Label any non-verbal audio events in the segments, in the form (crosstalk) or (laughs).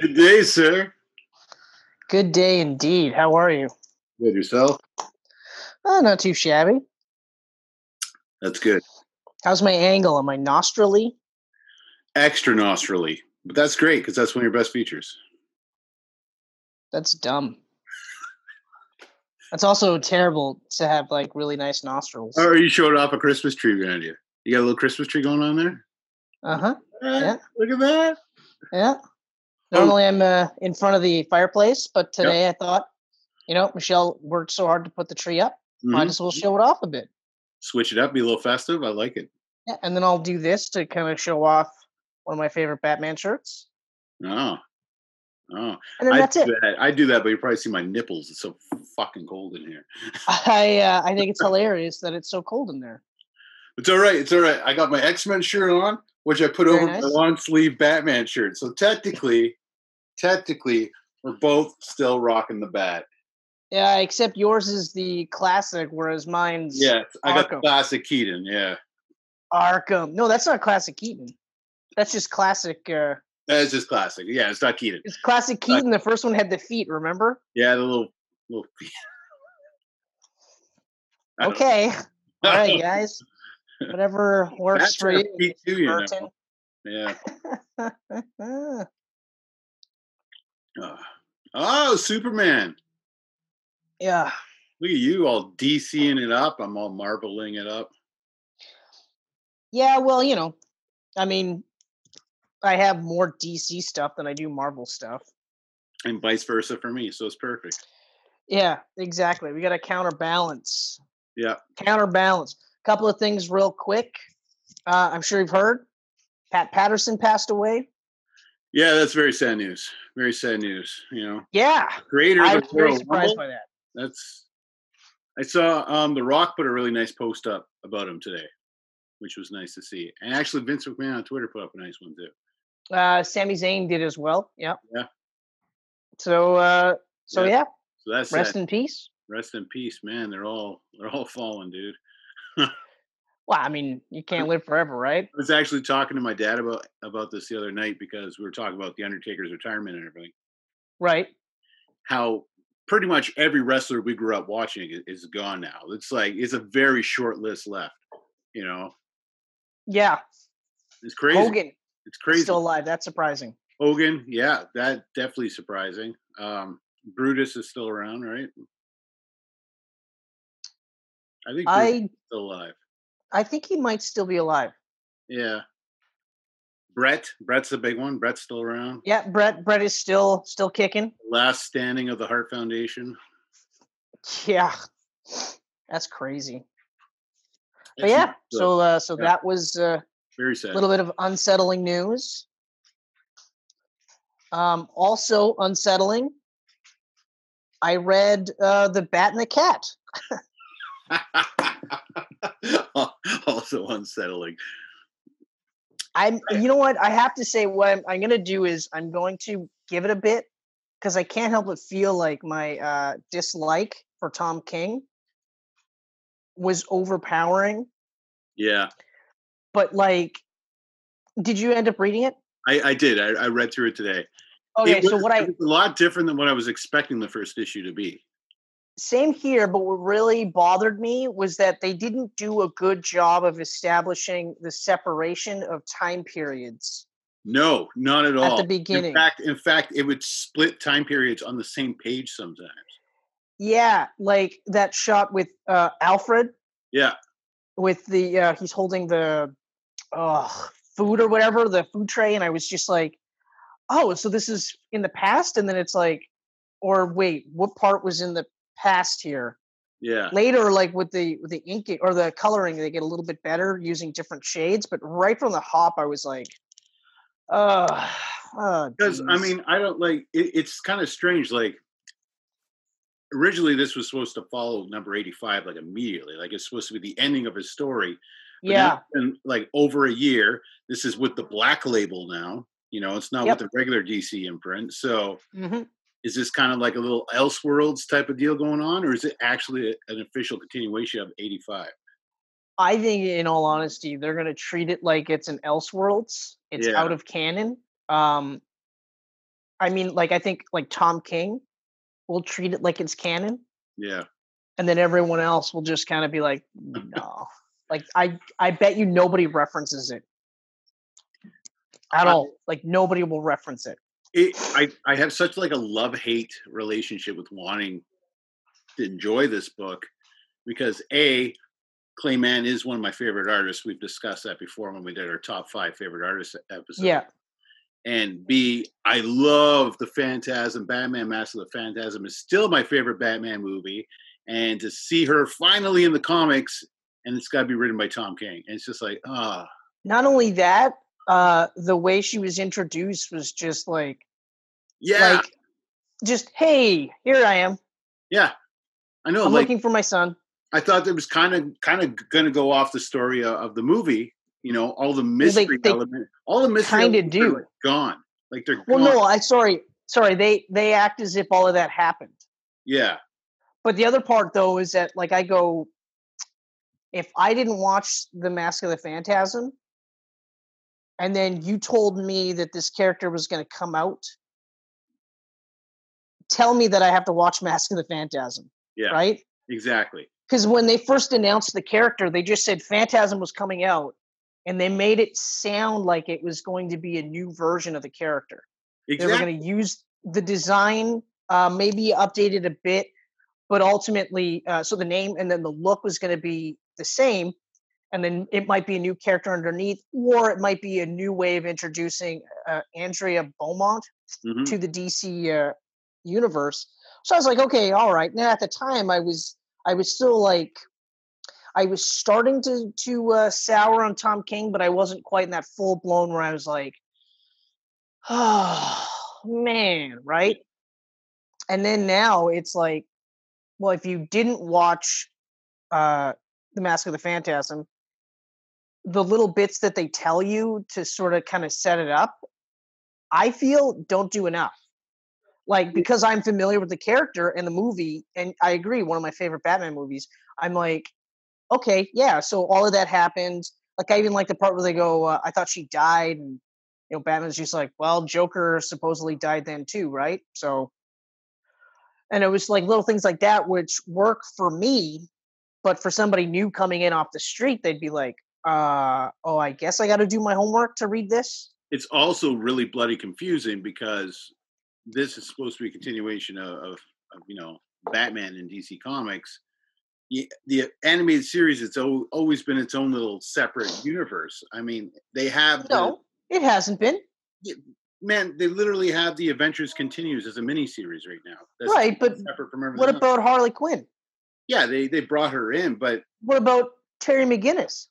Good day, sir. Good day indeed. How are you? Good yourself. Uh, not too shabby. That's good. How's my angle? Am I nostrily? Extra nostrily, but that's great because that's one of your best features. That's dumb. That's also terrible to have like really nice nostrils. Or you showed off a Christmas tree behind you. You got a little Christmas tree going on there. Uh huh. Yeah. Look at that. Yeah. Normally I'm uh, in front of the fireplace, but today I thought, you know, Michelle worked so hard to put the tree up. Might Mhm. as well show it off a bit. Switch it up, be a little festive. I like it. Yeah, and then I'll do this to kind of show off one of my favorite Batman shirts. Oh, oh. And then I that's do it. That. I do that, but you probably see my nipples. It's so fucking cold in here. (laughs) I uh, I think it's hilarious that it's so cold in there. It's all right. It's all right. I got my X Men shirt on, which I put Very over my long sleeve Batman shirt. So technically, technically, we're both still rocking the bat. Yeah, except yours is the classic, whereas mine's Yeah, I got the Arkham. classic Keaton. Yeah, Arkham. No, that's not classic Keaton. That's just classic. Uh, that's just classic. Yeah, it's not Keaton. it's classic Keaton. The first one had the feet. Remember? Yeah, the little little. (laughs) I. Okay. All right, (laughs) guys. Whatever works for you. too, you know. Burton. Yeah. (laughs) Oh. oh, Superman! yeah. Look at you, all DCing it up. I'm all marbling it up. Yeah. Well, you know, I mean, I have more DC stuff than I do Marvel stuff. and vice versa for me. So it's perfect. Yeah, exactly. We got to counterbalance. Yeah. Counterbalance. A couple of things real quick. Uh, I'm sure you've heard Pat Patterson passed away. Yeah, that's very sad news. Very sad news. You know, Yeah. creator I of was the very surprised by that. That's. I saw um The Rock put a really nice post up about him today, which was nice to see. And actually, Vince McMahon on Twitter put up a nice one too. Uh, Sami Zayn did as well. Yep. Yeah. So, uh, so Yeah. yeah, So that's rest sad. in peace. Rest in peace, man. They're all they're all (laughs) falling, dude. (laughs) Well, I mean, you can't live forever, right? I was actually talking to my dad about about this the other night because we were talking about the Undertaker's retirement and everything. Right. How pretty much every wrestler we grew up watching is gone now. It's like it's a very short list left. You know, Yeah. it's crazy. Hogan it's crazy. still alive. That's surprising. Hogan, yeah, that definitely surprising. Um, Brutus is still around, right? I think Brutus I still alive. I think he might still be alive. Yeah. Bret, Bret's the big one. Bret's still around. Yeah, Bret Bret is still still kicking. Last standing of the Hart Foundation. Yeah. That's crazy. But yeah, so uh, so Yeah. that was uh, very a little bit of unsettling news. Um, also unsettling. I read uh, the Bat and the Cat. (laughs) (laughs) also unsettling. I'm, you know what? I have to say, what I'm, I'm going to do is I'm going to give it a bit because I can't help but feel like my uh, dislike for Tom King was overpowering. Yeah, But like, did you end up reading it? I, I did. I, I read through it today. Okay, It so was- what I a lot different than what I was expecting the first issue to be. Same here, but what really bothered me was that they didn't do a good job of establishing the separation of time periods No, not at all. at the beginning. In fact, in fact, it would split time periods on the same page sometimes. yeah, like that shot with uh, Alfred Yeah, with the uh, he's holding the uh, food or whatever, the food tray, and I was just like, oh, so this is in the past, and then it's like, or wait, what part was in the past here? yeah. later like with the with the ink or the coloring they get a little bit better using different shades but right from the hop i was like uh Because I mean, I don't like. It, it's kind of strange. Like originally, this was supposed to follow number eighty-five like immediately. Like it's supposed to be the ending of his story. But yeah been like over a year. This is with the black label now. You know, it's not Yep. with the regular DC imprint. So mhm. Is this kind of like a little Elseworlds type of deal going on, or is it actually an official continuation of eighty-five? i think in all honesty they're going to treat it like it's an elseworlds it's Yeah. out of canon um I mean, like I think like Tom King will treat it like it's canon, Yeah. and then everyone else will just kind of be like, no. (laughs) like I I bet you nobody references it at all. Like nobody will reference it. It, I I have such like a love hate relationship with wanting to enjoy this book because a Clay Mann is one of my favorite artists. We've discussed that before when we did our top five favorite artists episode. Yeah. And B, I love the Phantasm. Batman Mask of the Phantasm is still my favorite Batman movie. And to see her finally in the comics, and it's got to be written by Tom King. And it's just like, ah, Not only that, uh, the way she was introduced was just like yeah, like just hey, here I am. yeah. I know. I'm like, looking for my son. I thought it was kind of kind of going to go off the story of, of the movie. You know, all the mystery they element, all the mystery kinda do. like, gone. Like they're Well, gone. no, I sorry, sorry. They they act as if all of that happened. yeah, But the other part though is that like I go, if I didn't watch The Mask of the Phantasm, and then you told me that this character was going to come out, tell me that I have to watch Mask of the Phantasm, yeah, right? exactly. Because when they first announced the character, they just said Phantasm was coming out, and they made it sound like it was going to be a new version of the character. exactly. They were going to use the design, uh, maybe updated a bit, but ultimately, uh, so the name and then the look was going to be the same, and then it might be a new character underneath, or it might be a new way of introducing uh, Andrea Beaumont Mhm. to the DC uh, universe. So I was like, okay, all right. Now at the time, I was I was still like, I was starting to to uh, sour on Tom King, but I wasn't quite in that full blown where I was like, oh (sighs) man, right? And then now it's like, well, if you didn't watch uh, the Mask of the Phantasm, the little bits that they tell you to sort of kind of set it up, I feel don't do enough. Like because I'm familiar with the character and the movie, and I agree, one of my favorite Batman movies. I'm like, okay, yeah. So all of that happened. Like I even like the part where they go, uh, "I thought she died," and you know, Batman's just like, "Well, Joker supposedly died then too, right?" So, and it was like little things like that which work for me, but for somebody new coming in off the street, they'd be like, uh, "Oh, I guess I got to do my homework to read this." It's also really bloody confusing because this is supposed to be a continuation of, of, of you know Batman in DC Comics. The, the animated series, it's al- always been its own little separate universe. I mean, they have the- No, it hasn't been man, they literally have the Adventures continues as a mini series right now. That's right. But separate from everything. what else. about Harley Quinn? Yeah, they they brought her in, but What about Terry McGinnis?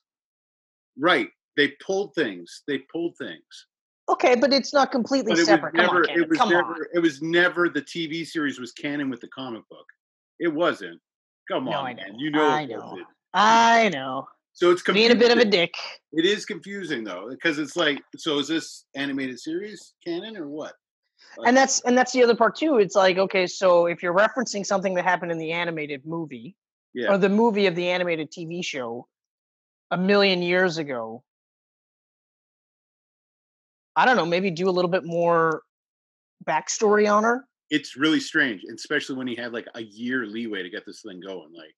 Right, they pulled things. They pulled things. Okay, but it's not completely But it was separate. Never. on, canon, it was come never. on. It was never. The TV series was canon with the comic book. It wasn't. Come No, on, I know. man. You know. I know. I know. So it's Being a bit of a dick. It is confusing though, because it's like, so is this animated series canon or what? And that's and that's the other part too. It's like, okay, so if you're referencing something that happened in the animated movie Yeah. or the movie of the animated TV show a million years ago, I don't know, maybe do a little bit more backstory on her. It's really strange, especially when he had like a year leeway to get this thing going. Like,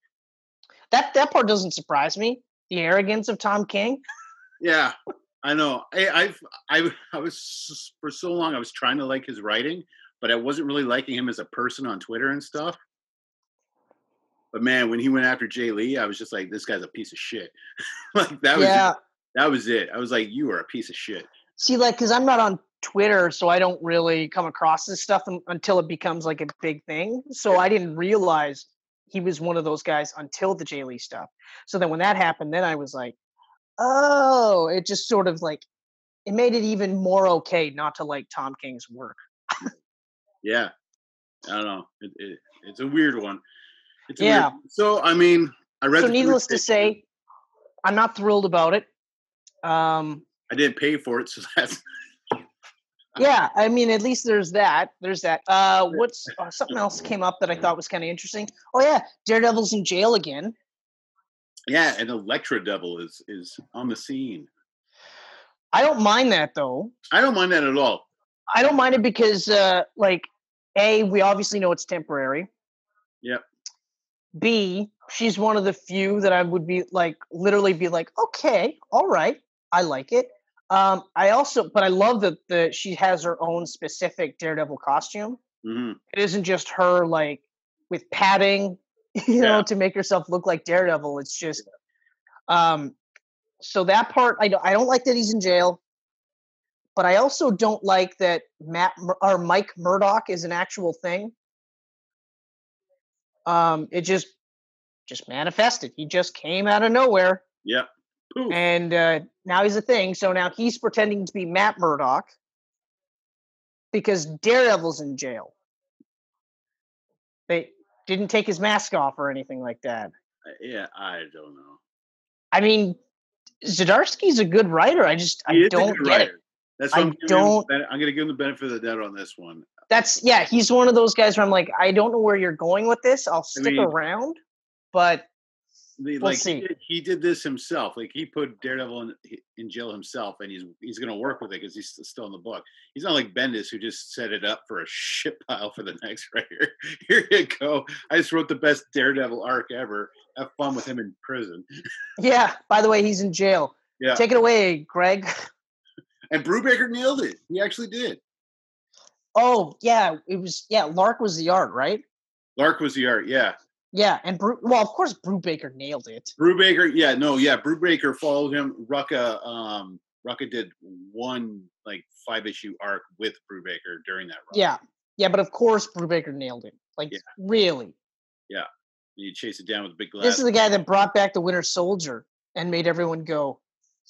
That that part doesn't surprise me. The arrogance of Tom King. Yeah, I know. I, I've I I was for so long I was trying to like his writing, but I wasn't really liking him as a person on Twitter and stuff. But man, when he went after Jay Lee, I was just like, this guy's a piece of shit. (laughs) like that was yeah. it. that was it. I was like, you are a piece of shit. See, like, because I'm not on Twitter, so I don't really come across this stuff until it becomes like a big thing. So I didn't realize he was one of those guys until the Jay Lee stuff. So then when that happened, then I was like, oh, it just sort of like it made it even more okay not to like Tom King's work. Yeah, I don't know. It, it, it's a weird one. Yeah. Weird, so I mean, I read. So needless to say, I'm not thrilled about it. Um, I didn't pay for it, so (laughs) that's yeah, I mean, at least there's that. There's that. Uh, what's uh, something else came up that I thought was kind of interesting? Oh yeah, Daredevil's in jail again. yeah. And Elektra Devil is is on the scene. I don't mind that though. I don't mind that at all. I don't mind it because, uh, like, a we obviously know it's temporary. Yep. B she's one of the few that I would be like, literally be like, okay, all right, I like it. Um, I also, but I love that the she has her own specific Daredevil costume. hmm It isn't just her like with padding, (laughs) you know, to make herself look like Daredevil. It's just, um, so that part I don't I don't like that he's in jail, but I also don't like that Matt or Mike Murdock is an actual thing. Um, it just just manifested. He just came out of nowhere, Yeah. Poof. and uh, now he's a thing. So now he's pretending to be Matt Murdock because Daredevil's in jail. They didn't take his mask off or anything like that. Uh, yeah, I don't know. I mean, Zdarsky's a good writer. I just He I don't get it. That's what I I'm him don't- ben- I'm going to give him the benefit of the doubt on this one. That's yeah. He's one of those guys where I'm like, I don't know where you're going with this. I'll stick mean- around, but The, We'll like see. He, did, he did this himself. Like he put Daredevil in, in jail himself, and he's he's going to work with it because he's still in the book. He's not like Bendis who just set it up for a (laughs) shit pile for the next (laughs) writer. Here you go. I just wrote the best Daredevil arc ever. Have fun with him in prison. yeah. By the way, he's in jail. Yeah, Take it away, Greg. (laughs) and Brubaker nailed it. He actually did. Oh yeah, it was yeah. Lark was the art, right? Lark was the art. Yeah, Yeah, and Bru- well, of course, Brubaker nailed it. Brubaker. Yeah, no, yeah. Brubaker followed him. Rucka. Um, Rucka did one like five issue arc with Brubaker during that run. Yeah, yeah, but of course, Brubaker nailed it. Like Yeah. really, Yeah, you chase it down with a big glass. this is the guy that brought back the Winter Soldier and made everyone go,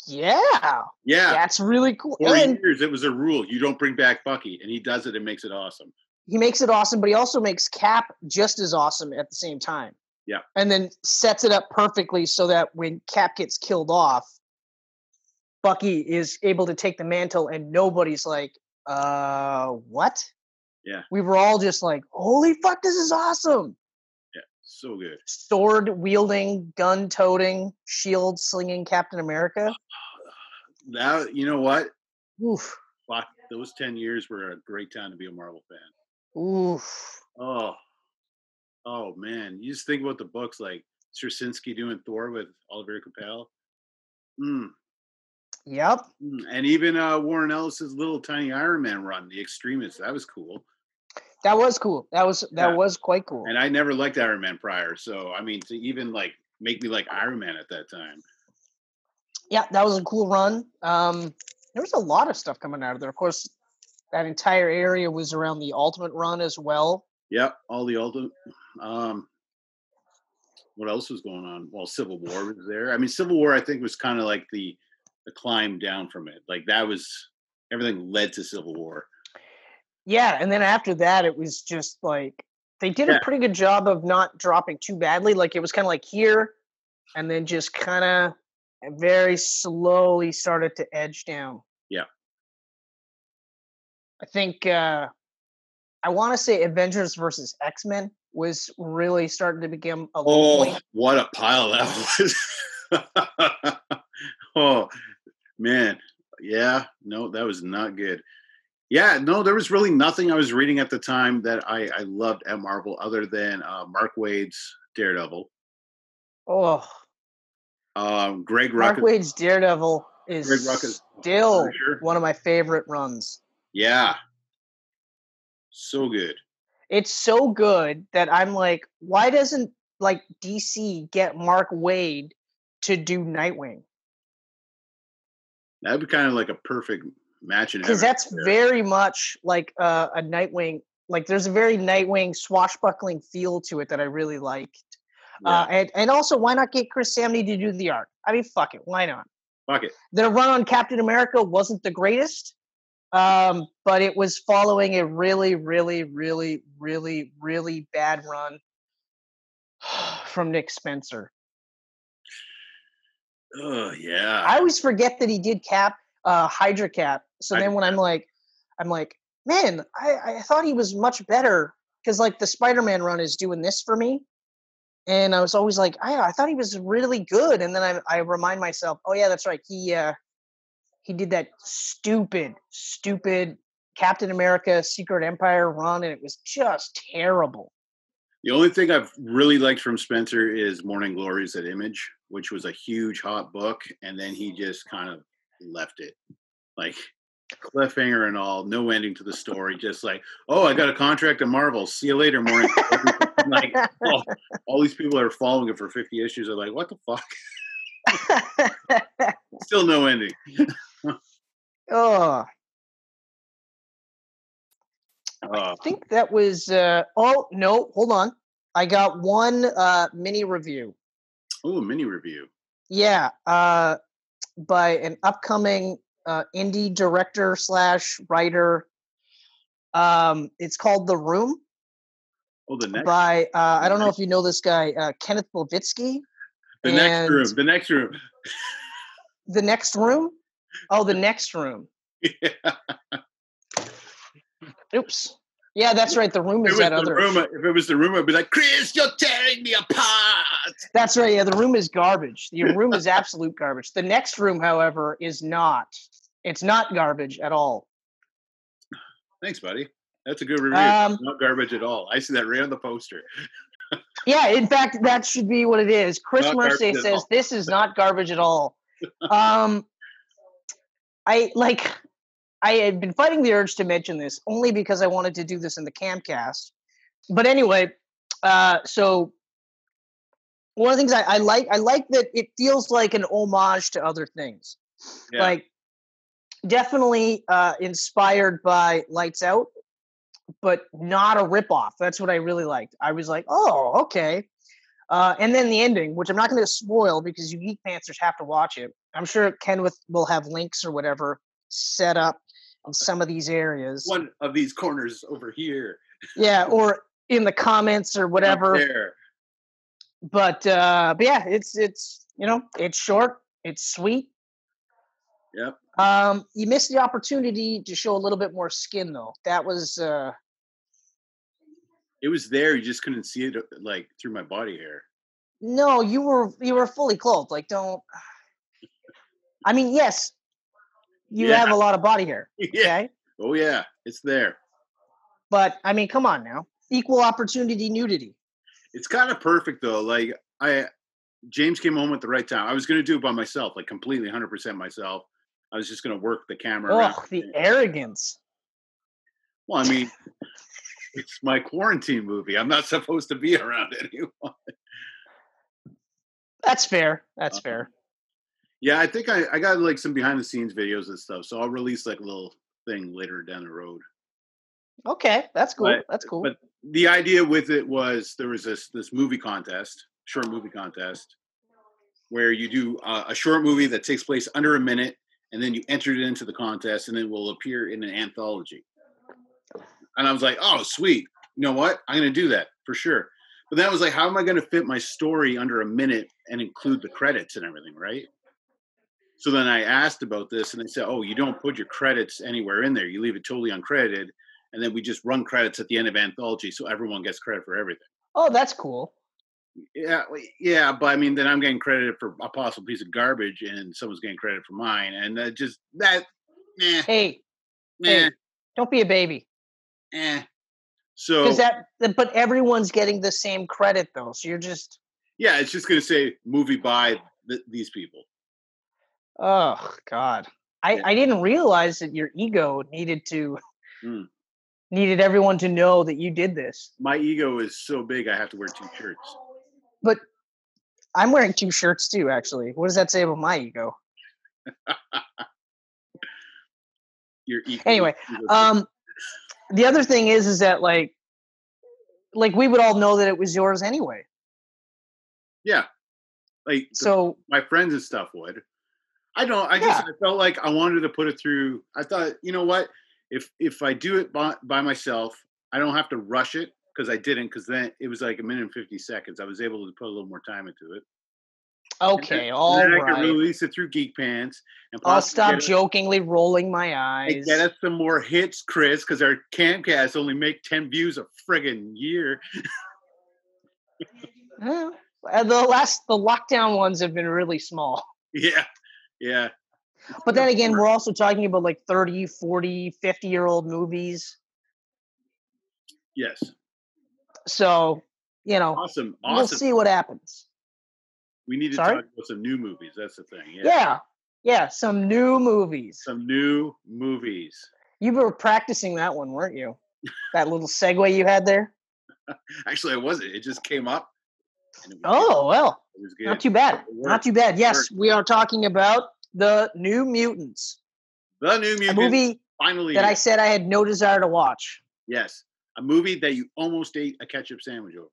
"Yeah, yeah. that's really cool." For and years, it was a rule: you don't bring back Bucky, and he does it and makes it awesome. he makes it awesome, but he also makes Cap just as awesome at the same time. Yeah. and then sets it up perfectly so that when Cap gets killed off, Bucky is able to take the mantle, and nobody's like, "Uh, what?" Yeah. we were all just like, "Holy fuck, this is awesome!" So good. sword wielding, gun toting, shield slinging Captain America. (sighs) Now you know what? Oof. Fuck, those ten years were a great time to be a Marvel fan. Oof. Oh, oh man, you just think about the books like Straczynski doing Thor with Oliver Coipel. Mm, Yep. mm. And even uh, Warren Ellis's little tiny Iron Man run, The Extremis, that was cool. That was cool. That was that Yeah. was quite cool. And I never liked Iron Man prior, so I mean, to even like make me like Iron Man at that time. Yeah, that was a cool run. Um there was a lot of stuff coming out of there. Of course, that entire area was around the ultimate run as well. Yep, all the ultimate. Um, what else was going on? Well, Civil War was there. I mean, Civil War, I think, was kind of like the the climb down from it. Like that was everything led to Civil War. Yeah, and then after that it was just like they did Yeah. a pretty good job of not dropping too badly. Like it was kind of like here and then just kind of very slowly started to edge down. Yeah. I think uh I want to say Avengers versus X-Men was really starting to become a Oh, point. what a pile that (laughs) was! oh man, yeah, no, that was not good. Yeah, no, there was really nothing I was reading at the time that I, I loved at Marvel other than uh, Mark Waid's Daredevil. Oh, Um, Greg Mark Waid's Daredevil is Greg Rucka's still Punisher. one of my favorite runs. yeah, so good. it's so good that I'm like, why doesn't like DC get Mark Waid to do Nightwing? That'd be kind of like a perfect match Because that's very much like uh, a Nightwing. Like there's a very Nightwing swashbuckling feel to it that I really liked. Uh, and and also, why not get Chris Samnee to do the art? I mean, fuck it, why not? fuck it. Their run on Captain America wasn't the greatest, um, but it was following a really, really, really, really, really bad run (sighs) from Nick Spencer. Oh yeah. I always forget that he did Cap, uh, Hydra Cap. So then when I'm like, I'm like, man, I, I thought he was much better because like the Spider-Man run is doing this for me. And I was always like, I, I thought he was really good. And then I, I remind myself, oh yeah, that's right. He uh, he did that stupid, stupid Captain America Secret Empire run, and it was just terrible. The only thing I've really liked from Spencer is Morning Glories at Image, which was a huge hot book, and then he just kind of left it. Like cliffhanger and all, no ending to the story. Just like, oh, I got a contract at Marvel. See you later, Morning. (laughs) (laughs) like, oh, all these people that are following it for 50 issues are like, what the fuck? (laughs) Still no ending. oh, I think that was. Uh, oh no, hold on. I got one uh, mini review. oh, mini review. Yeah, uh, by an upcoming uh, indie director slash writer. Um, it's called The Room Oh, the next, by uh, I don't know if you know this guy uh, Kenneth Levitsky. the next room. The next room. The next room. Oh, the next room. Yeah. Oops. Yeah, that's right. The room is that other. room, if it was the room, I'd be like, Chris, you're tearing me apart. That's right. Yeah, the room is garbage. The room is absolute garbage. The next room, however, is not. It's not garbage at all. Thanks, buddy. That's a good review. Um, Not garbage at all. I see that right on the poster. Yeah, in fact, that should be what it is. Chris Not says this is not garbage at all. Um, I like. I had been fighting the urge to mention this only because I wanted to do this in the Camcast. But anyway, uh, so one of the things I, I like, I like that it feels like an homage to other things. Yeah. Like definitely uh, inspired by Lights Out, but not a ripoff. That's what I really liked. I was like, oh, okay. Uh, and then the ending, which I'm not going to spoil because you geek pantsers have to watch it. I'm sure Kenwith will have links or whatever set up in some of these areas. One of these corners over here. Yeah, or in the comments or up whatever. There. But uh, but yeah, it's it's you know it's short, it's sweet. Yep. Um, you missed the opportunity to show a little bit more skin though. That was uh, It was there. You just couldn't see it uh, like through my body hair. no, you were you were fully clothed. Like don't. (sighs) I mean, yes, you Yeah. have a lot of body hair. (laughs) yeah. Oh yeah, it's there. but I mean, come on now, equal opportunity nudity. It's kind of perfect though. Like I, James came home at the right time. I was going to do it by myself, like completely, hundred percent myself. I was just going to work the camera. Oh, the arrogance. Well, I mean, (laughs) it's my quarantine movie. I'm not supposed to be around (laughs) anyone. That's fair. That's Uh-huh. fair. Yeah, I think I, I got like some behind the scenes videos and stuff. So I'll release like a little thing later down the road. Okay, that's cool. But- that's cool. But the idea with it was there was this this movie contest, short movie contest, where you do uh, a short movie that takes place under a minute, and then you entered it into the contest, and it will appear in an anthology. And I was like, oh, sweet. You know what? I'm going to do that for sure. But then I was like, how am I going to fit my story under a minute and include the credits and everything, right? So then I asked about this, and they said, oh, you don't put your credits anywhere in there. You leave it totally uncredited and then we just run credits at the end of anthology so everyone gets credit for everything oh, that's cool. Yeah yeah but i mean then i'm getting credited for a possible piece of garbage and someone's getting credit for mine and that just that eh, Hey, eh, hey. don't be a baby. eh. so Because that, but everyone's getting the same credit though. So you're just, yeah it's just going to say movie by th- these people oh God. I, Yeah. I didn't realize that your ego needed to, Mm. needed everyone to know that you did this. my ego is so big i have to wear two shirts But I'm wearing two shirts too, actually. What does that say about my ego? your ego Anyway, Um, the other thing is, is that like, like we would all know that it was yours anyway. yeah like the- So my friends and stuff would. I don't. I just I felt like I wanted to put it through. I thought, you know what? If if I do it by, by myself, I don't have to rush it because I didn't. Because then it was like a minute and fifty seconds. I was able to put a little more time into it. Okay, and all then I could release it through Geek Pants and I'll stop us- jokingly rolling my eyes. Get us some more hits, Chris, because our Camcast only make ten views a friggin' year. (laughs) Uh, the last, the lockdown ones have been really small. Yeah, yeah. But then again, we're also talking about like 30, 40, 50 year old movies. Yes. So, you know, Awesome. we'll see what happens. We need to Sorry? talk about some new movies. That's the thing. Yeah. Yeah. Yeah. Some new movies. Some new movies. You were practicing that one, weren't you? That little segue you had there? (laughs) Actually, I wasn't. It just came up. Oh, well, it was good. not too bad. Not too bad. Yes, we are talking about the New Mutants, The new a movie movie finally. that I said I had no desire to watch. yes, a movie that you almost ate a ketchup sandwich over.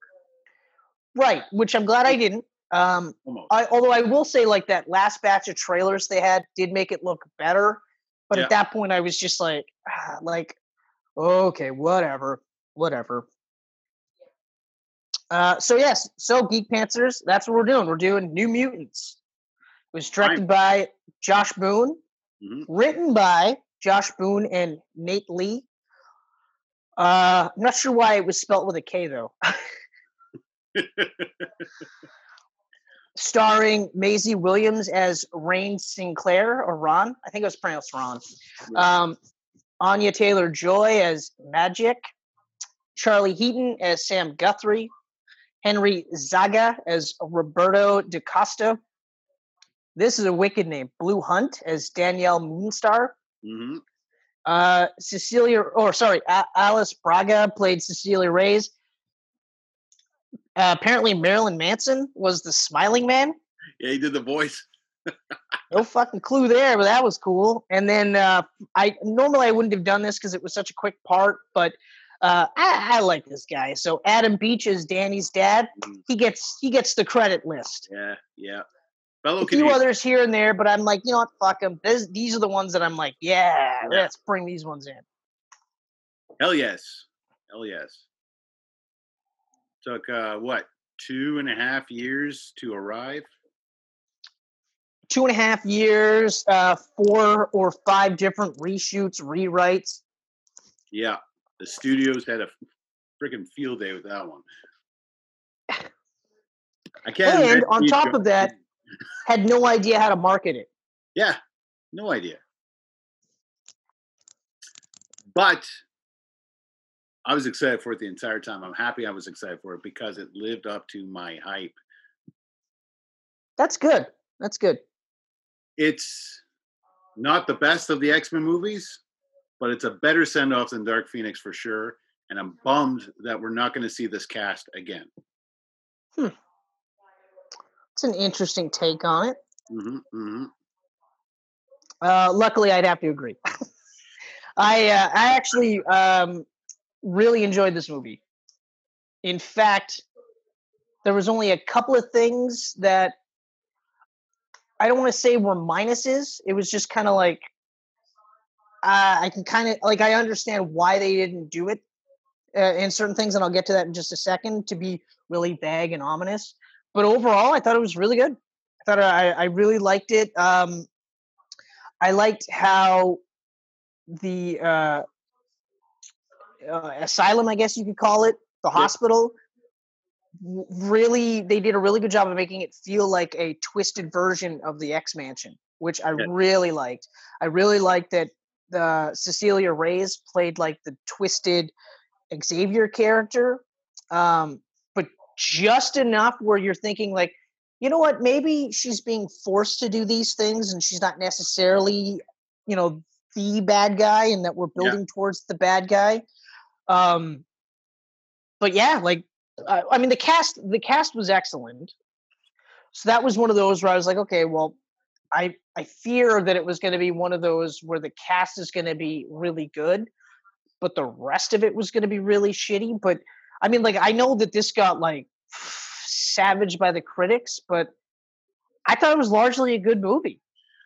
Right, which I'm glad I didn't. Um, I, although I will say, like that last batch of trailers they had did make it look better, but Yeah. at that point I was just like, ah, like, okay, whatever, whatever. Uh, so yes, so Geek Panthers, that's what we're doing. We're doing New Mutants. It was directed by Josh Boone, Mhm. written by Josh Boone and Knate Lee. Uh, I'm not sure why it was spelt with a K though. (laughs) starring Maisie Williams as Rahne Sinclair or Ron. I think it was pronounced Ron. Um, Anya Taylor Joy as Magic. Charlie Heaton as Sam Guthrie. Henry Zaga as Roberto DaCosta. This is a wicked name. Blu Hunt as Danielle Moonstar. hmm Uh, Cecilia, or sorry, A- Alice Braga played Cecilia Reyes. Uh, apparently, Marilyn Manson was the smiling man. Yeah, he did the voice. (laughs) No fucking clue there, but that was cool. And then uh, I normally I wouldn't have done this because it was such a quick part, but uh, I, I like this guy. So Adam Beach is Danny's dad. Mhm. He gets he gets the credit list. Yeah, yeah. Fellow A few others here and there, but I'm like, you know what? Fuck them. These are the ones that I'm like, yeah, Yeah. let's bring these ones in. Hell yes. Hell yes. Took uh what two and a half years to arrive. Two and a half years, uh, four or five different reshoots, rewrites. Yeah, the studios had a freaking field day with that one. (laughs) I can't. And on top of that- Had no idea how to market it. yeah, no idea. But I was excited for it the entire time. I'm happy I was excited for it because it lived up to my hype. That's good. That's good. It's not the best of the X Men movies, but it's a better send off than Dark Phoenix for sure. And I'm bummed that we're not going to see this cast again. Hmm. It's an interesting take on it. Mm-hmm, mm-hmm. Uh, luckily, I'd have to agree. I uh, I actually um, really enjoyed this movie. In fact, there was only a couple of things that I don't want to say were minuses. It was just kind of like uh, I can kind of like I understand why they didn't do it uh, in certain things, and I'll get to that in just a second. To be really vague and ominous, but overall, I thought it was really good. I thought I, I really liked it. Um, I liked how the uh, uh, asylum, I guess you could call it, the hospital, w- really, they did a really good job of making it feel like a twisted version of the X Mansion, which I Yeah. really liked. I really liked that the Cecilia Reyes played like the twisted Xavier character, um, just enough where you're thinking like, you know what? Maybe she's being forced to do these things, and she's not necessarily, you know, the bad guy, and that we're Yeah. building towards the bad guy. Um, but yeah, like, uh, I mean, the cast, the cast was excellent. So that was one of those where I was like, okay, well, I I fear that it was going to be one of those where the cast is going to be really good, but the rest of it was going to be really shitty. But I mean, like, I know that this got like savaged by the critics, but I thought it was largely a good movie.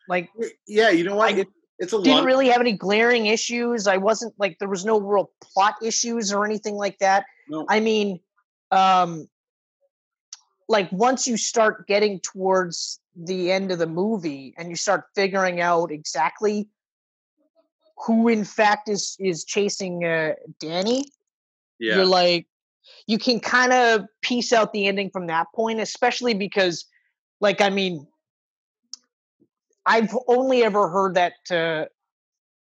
Like, Yeah, you know what? I It, it's a didn't lot. really have any glaring issues. I wasn't like there was no real plot issues or anything like that. No. I mean, um, like once you start getting towards the end of the movie and you start figuring out exactly who in fact is is chasing uh, Danny, yeah, you're like you can kind of piece out the ending from that point especially because like i mean I've only ever heard that uh,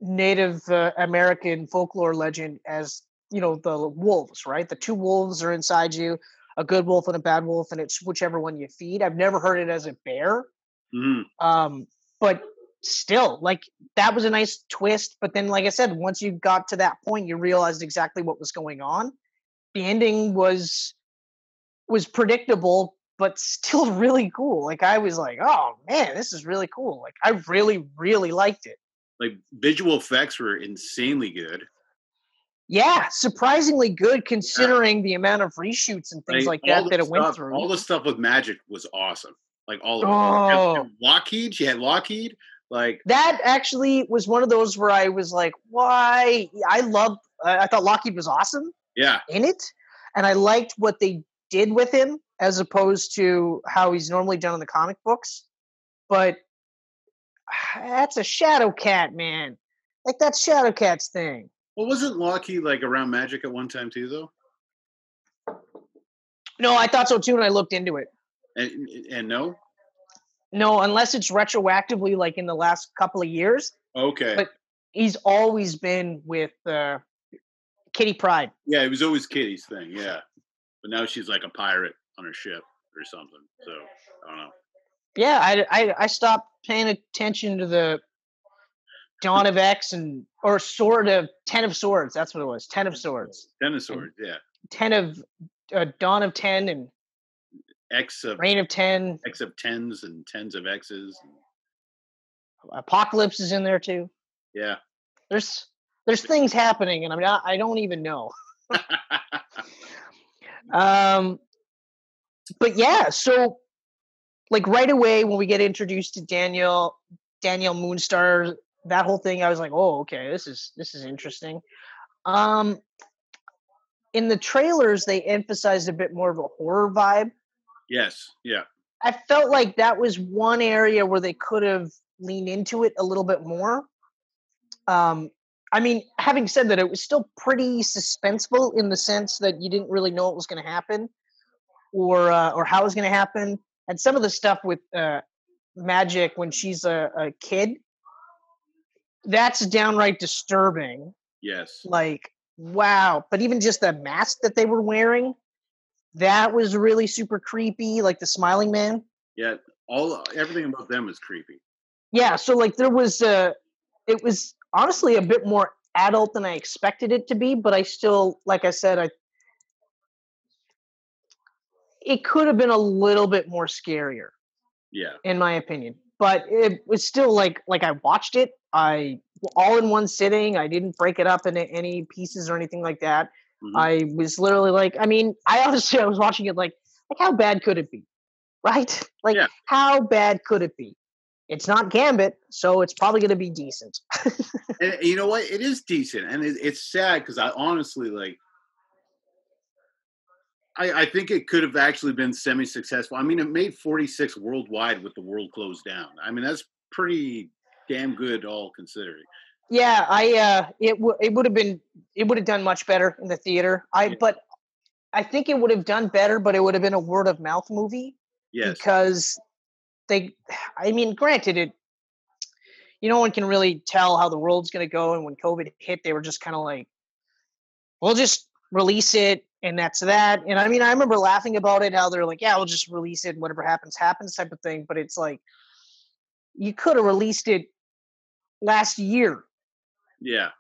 Native uh, American folklore legend as you know the wolves, right? The two wolves are inside you, a good wolf and a bad wolf, and it's whichever one you feed. I've never heard it as a bear, Mhm. um, but still, like that was a nice twist. But then, like I said, once you got to that point, you realized exactly what was going on. The ending was was predictable, but still (laughs) really cool. Like I was like, oh man, this is really cool. Like I really, really liked it. Like visual effects were insanely good. Yeah, surprisingly good considering the amount of reshoots and things like, all that that it went through. All the stuff with magic was awesome. Like all of it. Oh. And Lockheed, she had Lockheed. Like that actually was one of those where I was like, why? I love, I I thought Lockheed was awesome yeah, in it. And I liked what they did with him as opposed to how he's normally done in the comic books. But (sighs) that's a Shadow Cat, man. Like that's Shadow Cat's thing. well, wasn't Lockheed like around magic at one time too, though? No, I thought so too, and I looked into it. And and no, No, unless it's retroactively, like in the last couple of years, okay, But- he's always been with uh, Kitty Pryde. yeah, it was always Kitty's thing. Yeah, but now she's like a pirate on her ship or something. So I don't know. Yeah, I, I I stopped paying attention to the Dawn of X and or Sword of Ten of Swords. That's what it was. Ten of Swords. Ten of Swords, yeah, Ten of uh, Dawn of Ten and X of Reign of Ten. X of tens and tens of X's. Apocalypse is in there too. Yeah. There's there's things happening, and I'm not. I don't even know. (laughs) Um, but yeah, so like right away when we get introduced to Daniel, Daniel Moonstar, that whole thing, I was like, oh, okay, this is this is interesting. Um, in the trailers, they emphasized a bit more of a horror vibe. yes, yeah, I felt like that was one area where they could have leaned into it a little bit more. Um, I mean, having said that, it was still pretty suspenseful in the sense that you didn't really know what was going to happen or uh, or how it was going to happen. And some of the stuff with uh, Magic when she's a, a kid, that's downright disturbing. yes. Like, wow! But even just the mask that they were wearing, that was really super creepy. Like the smiling man. Yeah, all everything about them is creepy. yeah so like there was uh it was honestly a bit more adult than i expected it to be but i still like i said i it could have been a little bit more scarier Yeah, in my opinion but it was still like like i watched it i all in one sitting i didn't break it up into any pieces or anything like that mhm. i was literally like i mean i (laughs) honestly i was watching it like like how bad could it be right (laughs) like Yeah. how bad could it be it's not gambit so it's probably going to be decent (laughs) you know what? It is decent, and it, it's sad because I honestly like. I, I think it could have actually been semi-successful. I mean, it made 46 worldwide with the world closed down. I mean, that's pretty damn good, all considering. yeah i uh it, w- it would have been it would have done much better in the theater i Yeah. but i think it would have done better but it would have been a word of mouth movie Yes, because they (sighs) i mean granted it you no one can really tell how the world's going to go and when covid hit they were just kind of like we'll just release it and that's that. And i mean i remember laughing about it how they're like yeah we'll just release it and whatever happens happens type of thing but it's like you could have released it last year. Yeah,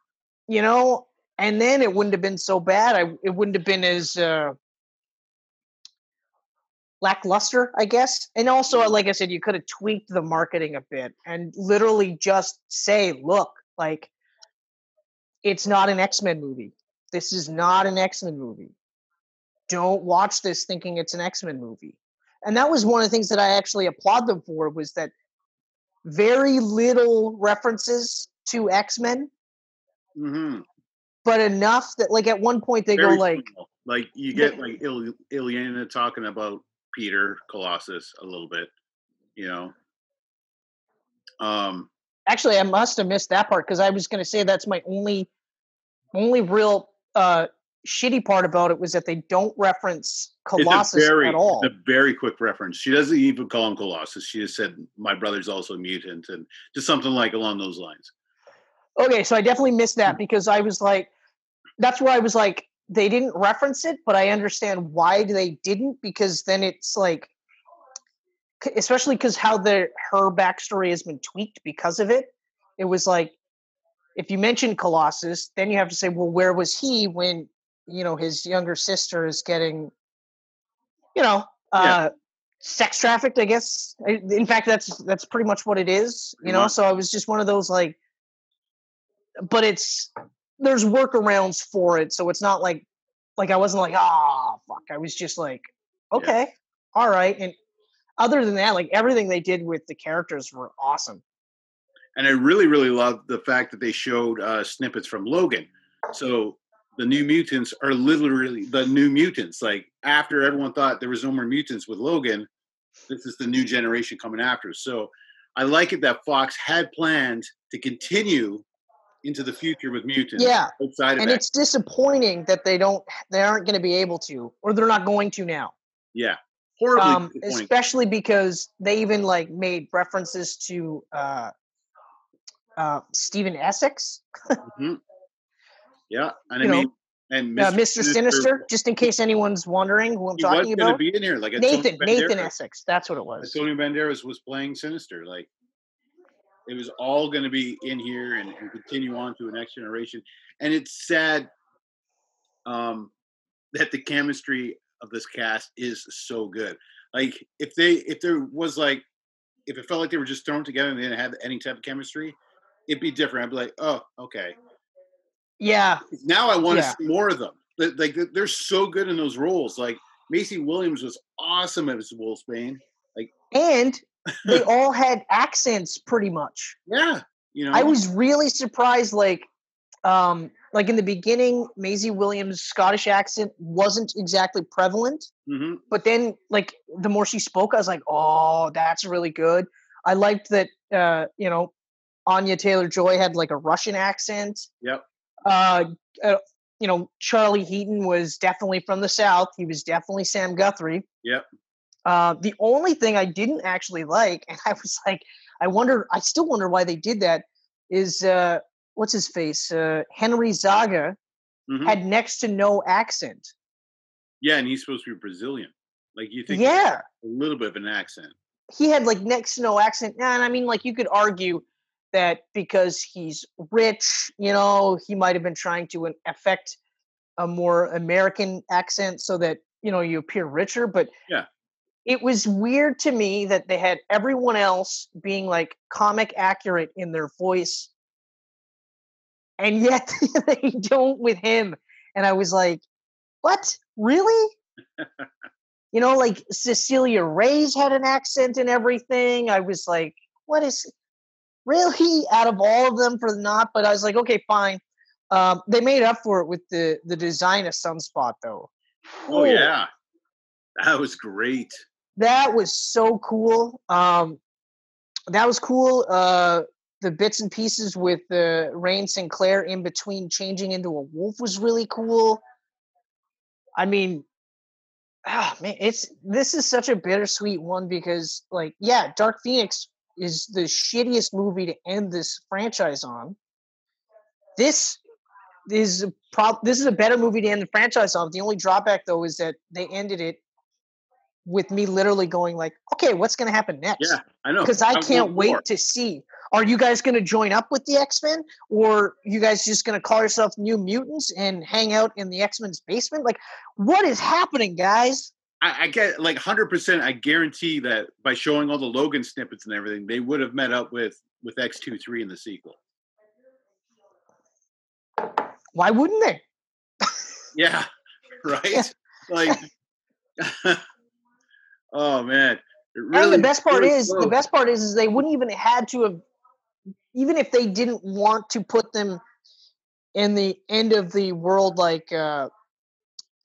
you know? And then it wouldn't have been so bad. I it wouldn't have been as uh lackluster i guess. And also like i said you could have tweaked the marketing a bit and literally just say look like it's not an x-men movie. This is not an x-men movie. Don't watch this thinking it's an x-men movie. And that was one of the things that i actually applaud them for was that very little references to x-men hmm but enough that like at one point they go like like you get like Il- talking about Peter Colossus a little bit, you know. Um, actually i must have missed that part because i was going to say that's my only only real uh shitty part about it was that they don't reference Colossus very, at all. a very quick reference. She doesn't even call him Colossus. She just said, "My brother's also a mutant," and just something like along those lines. Okay, so I definitely missed that because I was like, that's where I was like, they didn't reference it, but I understand why they didn't because then it's like, especially because how the her backstory has been tweaked because of it. It was like, if you mention Colossus, then you have to say, well, where was he when you know his younger sister is getting, you know, Yeah. uh, sex trafficked? I guess. In fact, that's that's pretty much what it is. You Pretty know, so I was just one of those like but it's there's workarounds for it so it's not like like i wasn't like ah fuck i was just like Yeah. okay all right and other than that like everything they did with the characters were awesome And I really, really loved the fact that they showed uh, snippets from Logan. So the new mutants are literally the new mutants. Like after everyone thought there was no more mutants with Logan, this is the new generation coming after. So I like it that Fox had planned to continue into the future with mutants. Yeah, outside of and that. it's disappointing that they don't they aren't going to be able to or they're not going to now yeah, horribly um disappointing. especially because they even like made references to uh uh Stephen Essex, Yeah, and I you know, mean, and uh, Mr. Sinister, just in case anyone's wondering who I'm he was talking going to about. be in here. Like Nathan, Nathan Essex. That's what it was. Antonio Banderas was playing Sinister. Like it was all going to be in here and, and continue on to a next generation. And it's sad um, that the chemistry of this cast is so good. Like if they if there was like if it felt like they were just thrown together and they didn't have any type of chemistry, it'd be different. I'd be like, oh, okay. Yeah, Now I want to Yeah. see more of them. Like they're so good in those roles. Like Maisie Williams was awesome as Wolfsbane. Like and they (laughs) all had accents pretty much. Yeah, you know. I was really surprised. Like, um, like in the beginning, Maisie Williams' Scottish accent wasn't exactly prevalent, hmm but then like the more she spoke, I was like, oh, that's really good. I liked that. Uh, you know, Anya Taylor Joy had like a Russian accent. Yep. uh, uh, you know, Charlie Heaton was definitely from the South. He was definitely Sam Guthrie. Yep. Uh, the only thing I didn't actually like, and I was like, I wonder, I still wonder why they did that, is uh, what's his face? Uh, Henry Zaga Mhm. had next to no accent. Yeah, and he's supposed to be Brazilian. Like you think, Yeah. a little bit of an accent. He had like next to no accent. And I mean, like, you could argue that because he's rich, you know, he might have been trying to affect a more American accent so that, you know, you appear richer. But Yeah. It was weird to me that they had everyone else being like comic accurate in their voice. And yet (laughs) they don't with him. And I was like, what? Really? you know, like Cecilia Reyes had an accent and everything. I was like, what is (laughs) really out of all of them for not? But I was like, okay, fine. Um, they made up for it with the the design of Sunspot, though. Oh yeah, that was great. That was so cool. Um, that was cool. Uh, the bits and pieces with the Rahne Sinclair in between changing into a wolf was really cool. I mean, ah, man, it's this is such a bittersweet one because, like, yeah, Dark Phoenix is the shittiest movie to end this franchise on. This is a prob- this is a better movie to end the franchise on. The only drawback, though, is that they ended it with me literally going like, okay, what's going to happen next? Yeah, I know. because I can't wait more. to see. Are you guys going to join up with the X Men, or you guys just going to call yourself New Mutants and hang out in the X Men's basement? Like, what is happening, guys? I, I get like hundred percent. I guarantee that by showing all the Logan snippets and everything, they would have met up with with X two three in the sequel. Why wouldn't they? Yeah, (laughs) right. (laughs) like, (laughs) oh man. It and the best part really is, the best part is, is they wouldn't even had to have, even if they didn't want to put them in the end of the world like uh,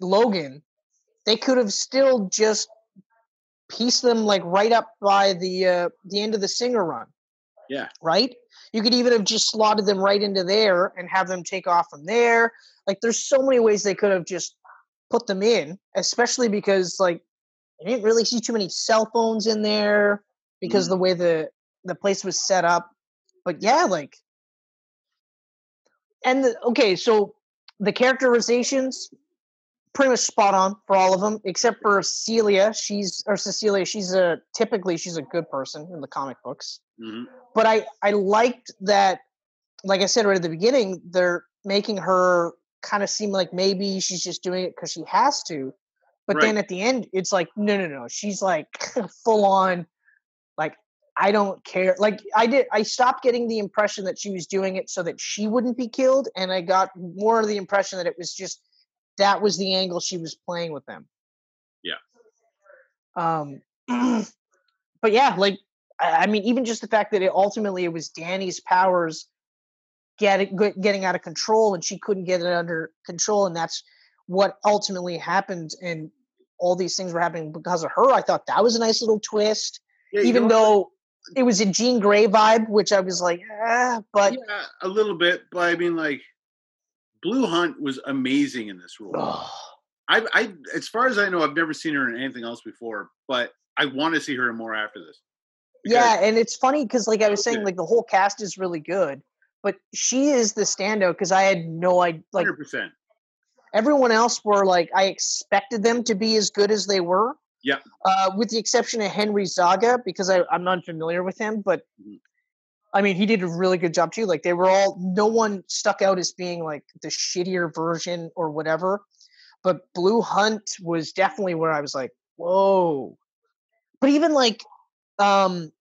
Logan, they could have still just pieced them like right up by the uh, the end of the Singer run. Yeah. Right? You could even have just slotted them right into there and have them take off from there. Like there's so many ways they could have just put them in, especially because like I didn't really see too many cell phones in there because Mhm. the way the the place was set up. But yeah, like and the, okay, so the characterizations pretty much spot on for all of them except for Celia. She's or Cecilia. She's a typically she's a good person in the comic books. hmm But I I liked that. Like I said right at the beginning, they're making her kind of seem like maybe she's just doing it because she has to. But then at the end, it's like no no no. She's like (laughs) full on. Like I don't care. Like I did. I stopped getting the impression that she was doing it so that she wouldn't be killed, and I got more of the impression that it was just that was the angle she was playing with them. Yeah. Um. (clears throat) but yeah, like I I mean, even just the fact that it ultimately it was Danny's powers getting getting out of control, and she couldn't get it under control, and that's what ultimately happened, and all these things were happening because of her. I thought that was a nice little twist, Yeah, you even know, though it was a Jean Grey vibe, which I was like, ah, but yeah, a little bit, but I mean, like, Blu Hunt was amazing in this role. I, I, as far as I know, I've never seen her in anything else before, but I want to see her in more after this. yeah, and it's funny because like I was saying, like the whole cast is really good, but she is the standout because I had no idea, like Hundred percent. Everyone else were like I expected them to be as good as they were. Yep. Uh, with the exception of Henry Zaga, because I, I'm not familiar with him, but Mhm. I mean he did a really good job too. Like they were all no one stuck out as being like the shittier version or whatever. But Blu Hunt was definitely where I was like, whoa. But even like um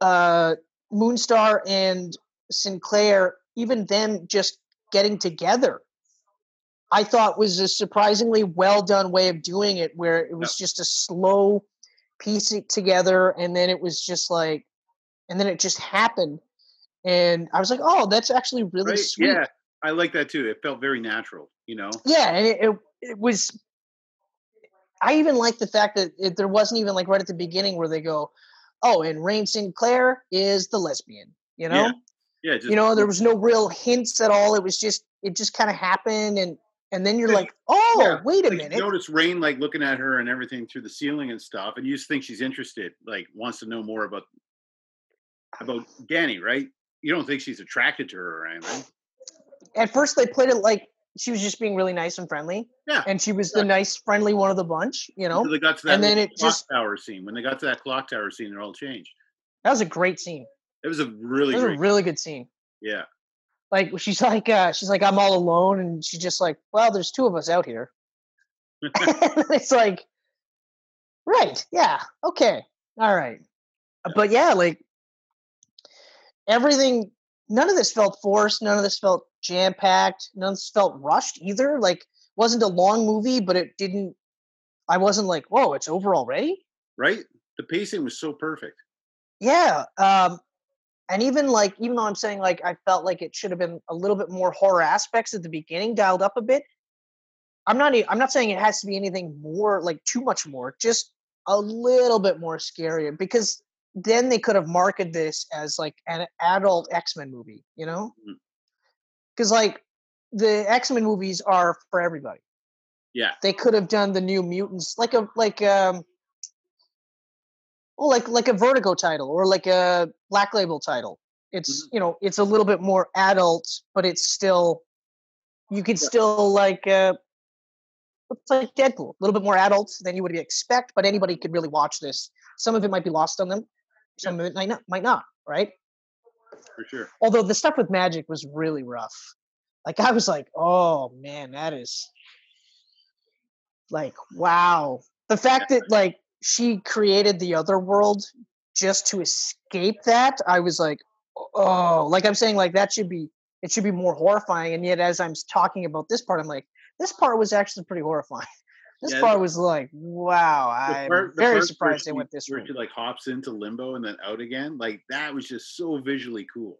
uh Moonstar and Sinclair, even them just getting together, I thought was a surprisingly well done way of doing it, where it was just a slow piece it together, and then it was just like, and then it just happened, and I was like, oh, that's actually really Right? sweet. Yeah, I like that too. It felt very natural. You know. Yeah, and it, it, it was. I even like the fact that it, there wasn't even like right at the beginning where they go, "Oh, and Rahne Sinclair is the lesbian," you know. Yeah, Yeah. Just, you know there was no real hints at all it was just it just kind of happened and and then you're like oh yeah, wait a like, you minute notice Rahne like looking at her and everything through the ceiling and stuff, and you just think she's interested, like wants to know more about about Danny, right? You don't think she's attracted to her or anything. at first they played it like she was just being really nice and friendly Yeah. and she was the nice friendly one of the bunch you know Until they got to that and then it clock just- tower scene. When they got to that clock tower scene, it all changed. that was a great scene It was a really it was a really good scene yeah. Like she's (laughs) like uh she's like i'm all alone and she's just like well there's two of us out here (laughs) (laughs) it's like right yeah okay all right but yeah like everything none of this felt forced none of this felt jam packed none of this felt rushed either like wasn't a long movie but it didn't i wasn't like whoa it's over already Right. The pacing was so perfect. yeah um and even like even though i'm saying like i felt like it should have been a little bit more horror aspects at the beginning dialed up a bit i'm not i'm not saying it has to be anything more like too much more just a little bit more scarier because then they could have marketed this as like an adult x-men movie you know? Because like the x-men movies are for everybody. Yeah. they could have done the new mutants like a like um well like like a vertigo title or like a black label title. It's you know it's a little bit more adult but it's still you could Yeah. still like uh it's like deadpool a little bit more adult than you would expect but anybody could really watch this. Some of it might be lost on them some of it might not might not right? For sure. although the stuff with magic was really rough. Like i was like oh man that is like wow. The fact that like she created the other world just to escape that i was like oh like i'm saying like that should be it should be more horrifying and yet as i'm talking about this part i'm like this part was actually pretty horrifying (laughs) this Yeah, part was like wow i'm part- very surprised they went this where route she like hops into limbo and then out again. Like that was just so visually cool.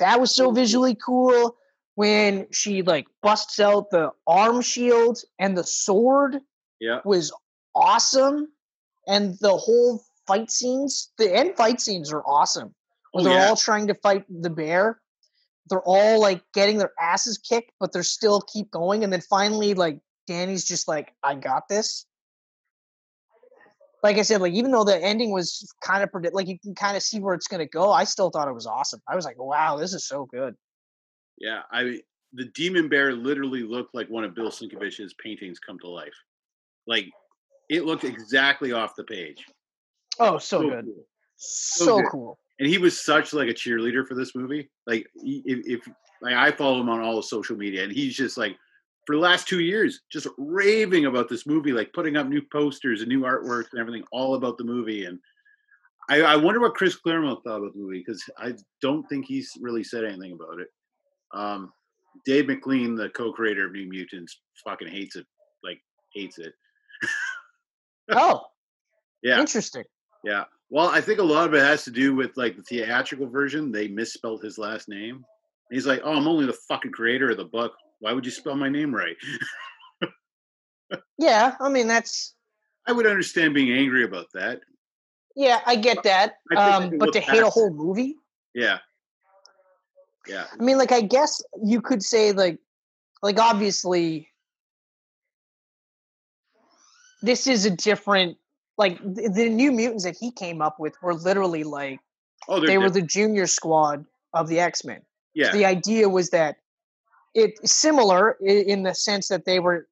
that was so visually cool when she like busts out the arm shield and the sword Yeah. was awesome and the whole fight scenes the end fight scenes are awesome where Oh, they're yeah. all trying to fight the bear. They're all like getting their asses kicked, but they're still keep going. And then finally, like Danny's just like, I got this. Like I said, like even though the ending was kind of predict, like you can kind of see where it's gonna go, I still thought it was awesome. I was like, wow, this is so good. Yeah, I the demon bear literally looked like one of Bill Sienkiewicz's paintings come to life. Like it looked exactly off the page. Oh, so good, cool. so good. cool. And he was such like a cheerleader for this movie. Like if, if like I follow him on all the social media, and he's just like for the last two years just raving about this movie, like putting up new posters and new artwork and everything, all about the movie. And I, I wonder what Chris Claremont thought about the movie because I don't think he's really said anything about it. Um, Dave McLean, the co-creator of New Mutants, fucking hates it. Like hates it. Oh, Yeah, interesting. yeah. Well, I think a lot of it has to do with like the theatrical version. They misspelled his last name. And he's like, "Oh, I'm only the fucking creator of the book. Why would you spell my name right?" Yeah, I mean that's (laughs) I would understand being angry about that. yeah, I get that. I Um, but to hate a whole movie, Yeah, yeah, I mean, like I guess you could say like, like obviously, this is a different. Like the, the new mutants that he came up with were literally like oh, they were the junior squad of the X Men. yeah, The idea was that it similar in the sense that they were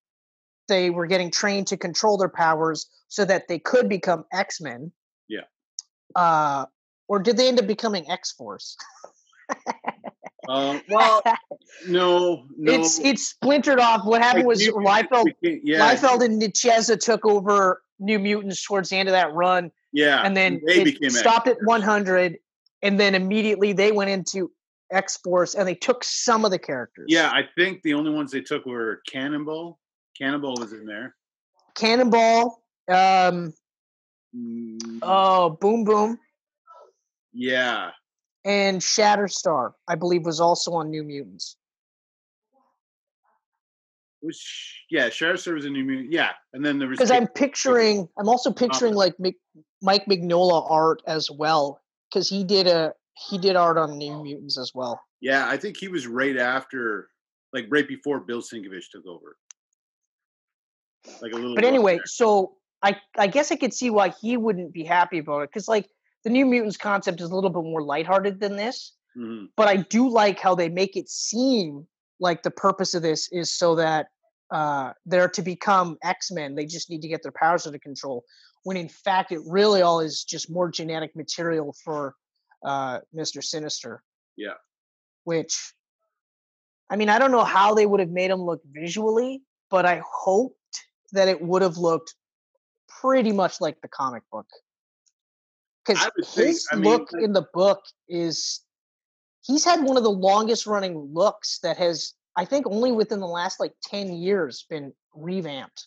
they were getting trained to control their powers so that they could become X Men. Yeah. Uh, or did they end up becoming X (laughs) Um, (laughs) well, no, no. it's it's splintered off. What happened was Liefeld yeah, Liefeld and Nicieza took over New Mutants towards the end of that run, yeah, and then they it became stopped at 100, and then immediately they went into X Force, and they took some of the characters. Yeah, I think the only ones they took were Cannonball. Cannonball was in there. Cannonball, um, Mm, oh, Boom Boom, yeah, and Shatterstar, I believe, was also on New Mutants. which yeah, Shatterstar was a new mutant. Yeah, and then there was Because I'm picturing, I'm also picturing like Mike Mignola art as well, because he did a he did art on New Mutants as well. Yeah, I think he was right after, like right before Bill Sienkiewicz took over. Like a little. But anyway, so I I guess I could see why he wouldn't be happy about it because like the New Mutants concept is a little bit more lighthearted than this, Mhm. but I do like how they make it seem like the purpose of this is so that uh, they're to become X Men. They just need to get their powers under control. When in fact, it really all is just more genetic material for uh, Mister Sinister. Yeah. Which, I mean, I don't know how they would have made him look visually, but I hoped that it would have looked pretty much like the comic book. Because would think- his I mean, look in the book is he's had one of the longest running looks that has I think only within the last like 10 years been revamped.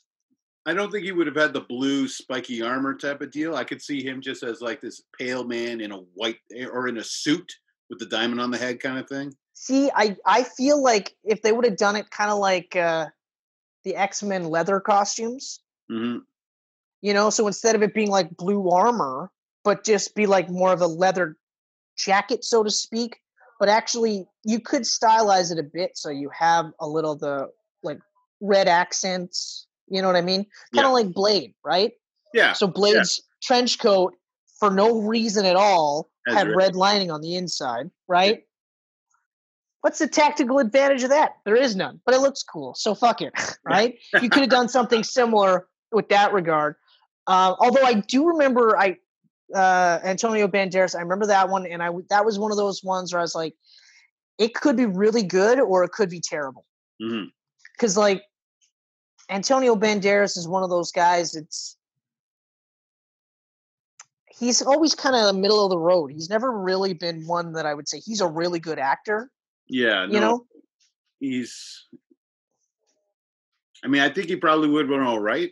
I don't think he would have had the blue spiky armor type of deal. I could see him just as like this pale man in a white or in a suit with the diamond on the head kind of thing. See, I I feel like if they would have done it kind of like uh the X-Men leather costumes, hmm you know, so instead of it being like blue armor, but just be like more of a leather jacket, so to speak. But actually, you could stylize it a bit so you have a little of the like red accents. You know what I mean? Kind Yeah. of like Blade, right? Yeah. So Blade's trench coat, for no reason at all, Has had red- red lining on the inside, right? What's the tactical advantage of that? There is none, but it looks cool. So fuck it, (laughs) right? you could have done something similar with that regard. Uh, although I do remember, I uh, Antonio Banderas, I remember that one, and I that was one of those ones where I was like, it could be really good or it could be terrible because like Antonio Banderas is one of those guys. It's he's always kind of the middle of the road. He's never really been one that I would say he's a really good actor. Yeah. You no, know, he's. I mean, I think he probably would been all right.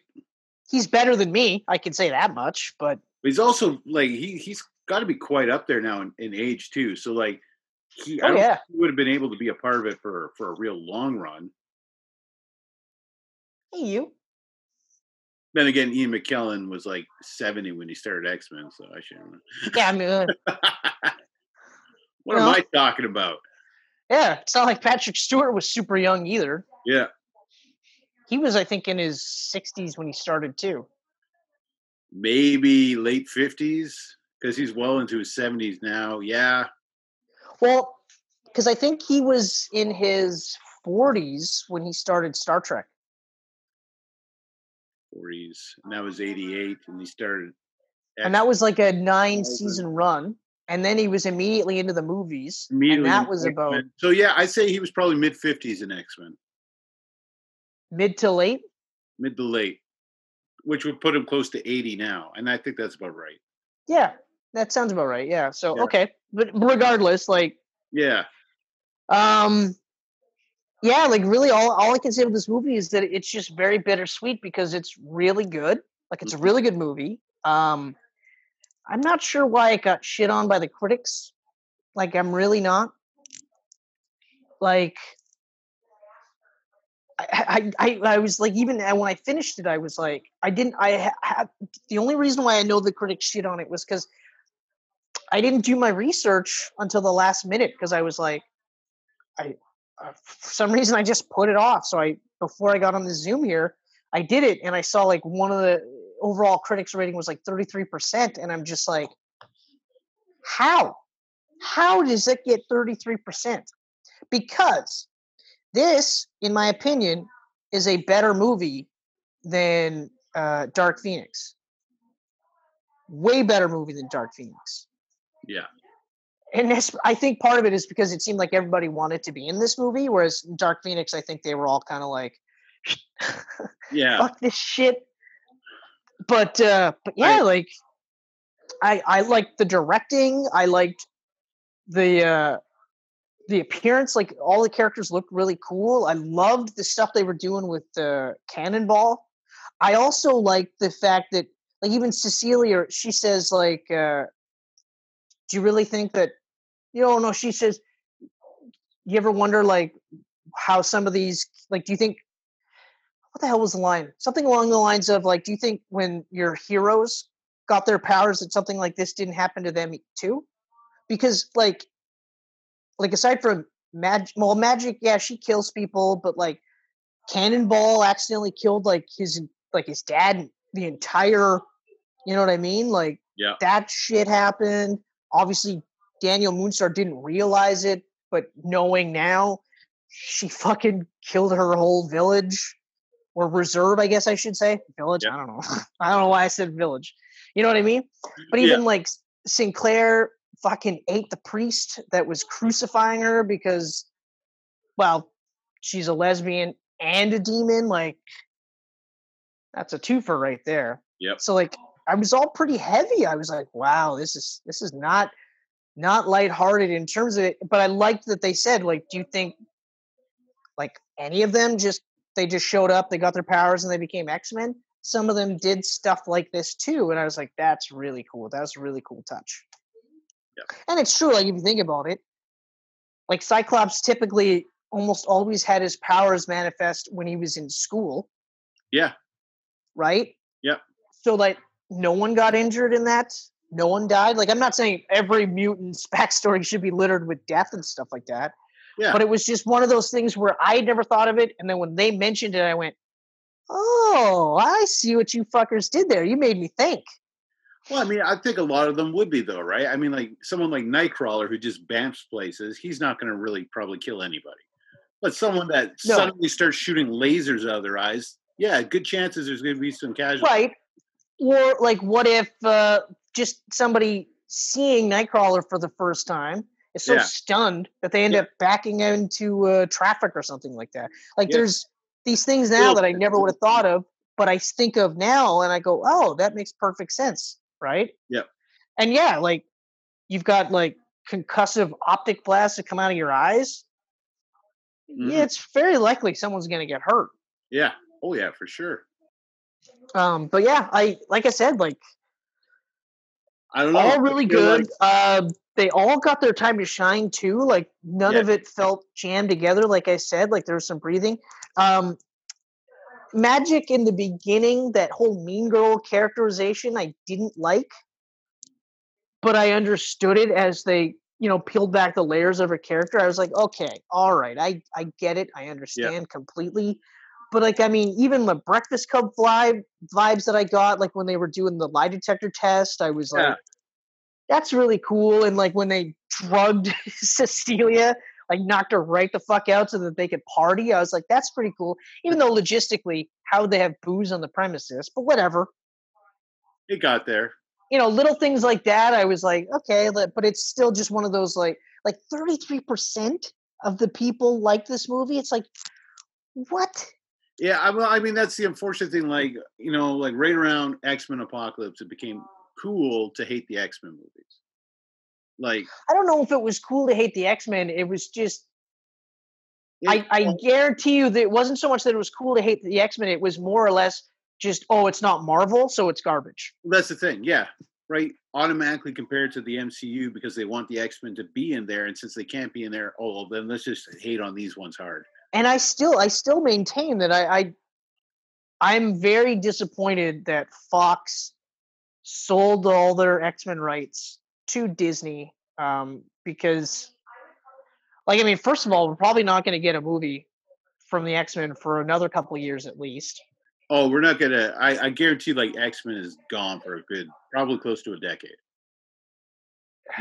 he's better than me. I can say that much. But he's also like he he's got to be quite up there now in, in age too. So like he, I Oh, don't yeah. think he would have been able to be a part of it for for a real long run. hey, you. Then again, Ian McKellen was like seventy when he started X Men, so I shouldn't. Yeah, I mean, uh, (laughs) What You am? I talking about? Yeah, it's not like Patrick Stewart was super young either. Yeah, He was, I think, in his 60s when he started too. Maybe late fifties because he's well into his seventies now. Yeah, Well, because I think he was in his 40s when he started Star Trek. forties, and that was eighty eight, and he started. And that was like a nine season run. And then he was immediately into the movies. immediately and that was X-Men. about So yeah, I say he was probably mid fifties in X Men, mid to late. mid to late, which would put him close to eighty now, and I think that's about right. Yeah, that sounds about right. Yeah. So Yeah. okay, but regardless, like, Yeah, um, yeah, like really, all all I can say with this movie is that it's just very bittersweet because it's really good. Like, it's a Mhm. really good movie. Um, I'm not sure why it got shit on by the critics. Like, I'm really not. Like, I, I, I, was like, even when I finished it, I was like, I didn't, I had the only reason why I know the critics shit on it was because I didn't do my research until the last minute because I was like, I, uh, for some reason, I just put it off. So I, before I got on the Zoom here, I did it and I saw like one of the overall critics rating was like 33%. And I'm just like, how? How does it get 33%? Because this, in my opinion, is a better movie than uh, Dark Phoenix. Way better movie than Dark Phoenix. yeah, And that's, I think part of it is because it seemed like everybody wanted to be in this movie, whereas Dark Phoenix, I think they were all kind of like, (laughs) yeah. fuck this shit. But uh but yeah, I- like I I liked the directing. I liked the uh the appearance, like all the characters looked really cool. I loved the stuff they were doing with the cannonball. I also liked the fact that like even Cecilia, she says like uh do you really think that you know no she says you ever wonder like how some of these like do you think what the hell was the line something along the lines of like do you think when your heroes got their powers that something like this didn't happen to them too because like like aside from magic well magic yeah she kills people but like cannonball accidentally killed like his like his dad the entire you know what i mean? Like Yeah. that shit happened. Obviously daniel moonstar didn't realize it but knowing now she fucking killed her whole village or reserve i guess i should say. Village? Yeah. i don't know. (laughs) I don't know why i said village. You know what i mean? But Yeah. even like sinclair fucking ate the priest that was crucifying her because well she's a lesbian and a demon like that's a twofer right there. Yep. so like i was all pretty heavy. I was like wow this is this is not not lighthearted in terms of it. But i liked that they said like do you think like any of them just they just showed up they got their powers and they became x-men? Some of them did stuff like this too and i was like that's really cool. That's a really cool touch Yep. and it's true like if you think about it like cyclops typically almost always had his powers manifest when he was in school Yeah. right Yeah. so like no one got injured in that no one died like i'm not saying every mutant's (laughs) backstory should be littered with death and stuff like that Yeah. but it was just one of those things where i had never thought of it and then when they mentioned it i went oh i see what you fuckers did there you made me think Well, I mean, I think a lot of them would be though, right? I mean, like someone like Nightcrawler who just bamps places, he's not going to really probably kill anybody. But someone that No. suddenly starts shooting lasers out of their eyes, yeah, good chances there's going to be some casualties. right or like what if uh just somebody seeing nightcrawler for the first time is so Yeah. stunned that they end Yeah. up backing into uh, traffic or something like that like Yeah. there's these things now that i never would have thought of but i think of now and i go oh that makes perfect sense right Yep. and yeah like you've got like concussive optic blasts that come out of your eyes Mhm. yeah it's very likely someone's going to get hurt Yeah. Oh yeah, for sure. um but yeah i like i said like I don't know. all really good. like- Um, they all got their time to shine too. Like none Yeah. of it felt jammed together. Like I said, like there was some breathing. Um, Magic in the beginning, that whole Mean Girl characterization, I didn't like, but I understood it as they you know, peeled back the layers of her character, I was like, okay, all right, I I get it, I understand completely. But like, I mean, even the Breakfast Club vibe vibes that I got, like when they were doing the lie detector test, I was Yeah. like, that's really cool. And like when they drugged (laughs) Cecilia, like knocked her right the fuck out so that they could party, I was like, that's pretty cool. Even though logistically, how would they have booze on the premises? But whatever It got there. you know, little things like that. I was like, okay, but it's still just one of those like like 33% of the people like this movie. It's like, what? Yeah, I, well, I mean that's the unfortunate thing. Like you know, like right around X Men Apocalypse, it became cool to hate the X Men movies. Like I don't know if it was cool to hate the X-Men. It was just it- I, I guarantee you that it wasn't so much that it was cool to hate the X-Men, it was more or less just, oh, it's not Marvel, so it's garbage. that's the thing. Yeah, right. Automatically compared to the MCU because they want the X Men to be in there, and since they can't be in there, oh, well, then let's just hate on these ones hard. And I still I still maintain that I, I I'm very disappointed that Fox sold all their X-Men rights to Disney um, because like I mean first of all we're probably not going to get a movie from the X-Men for another couple of years at least. Oh, we're not gonna. I, I guarantee, like X Men is gone for a good, probably close to a decade.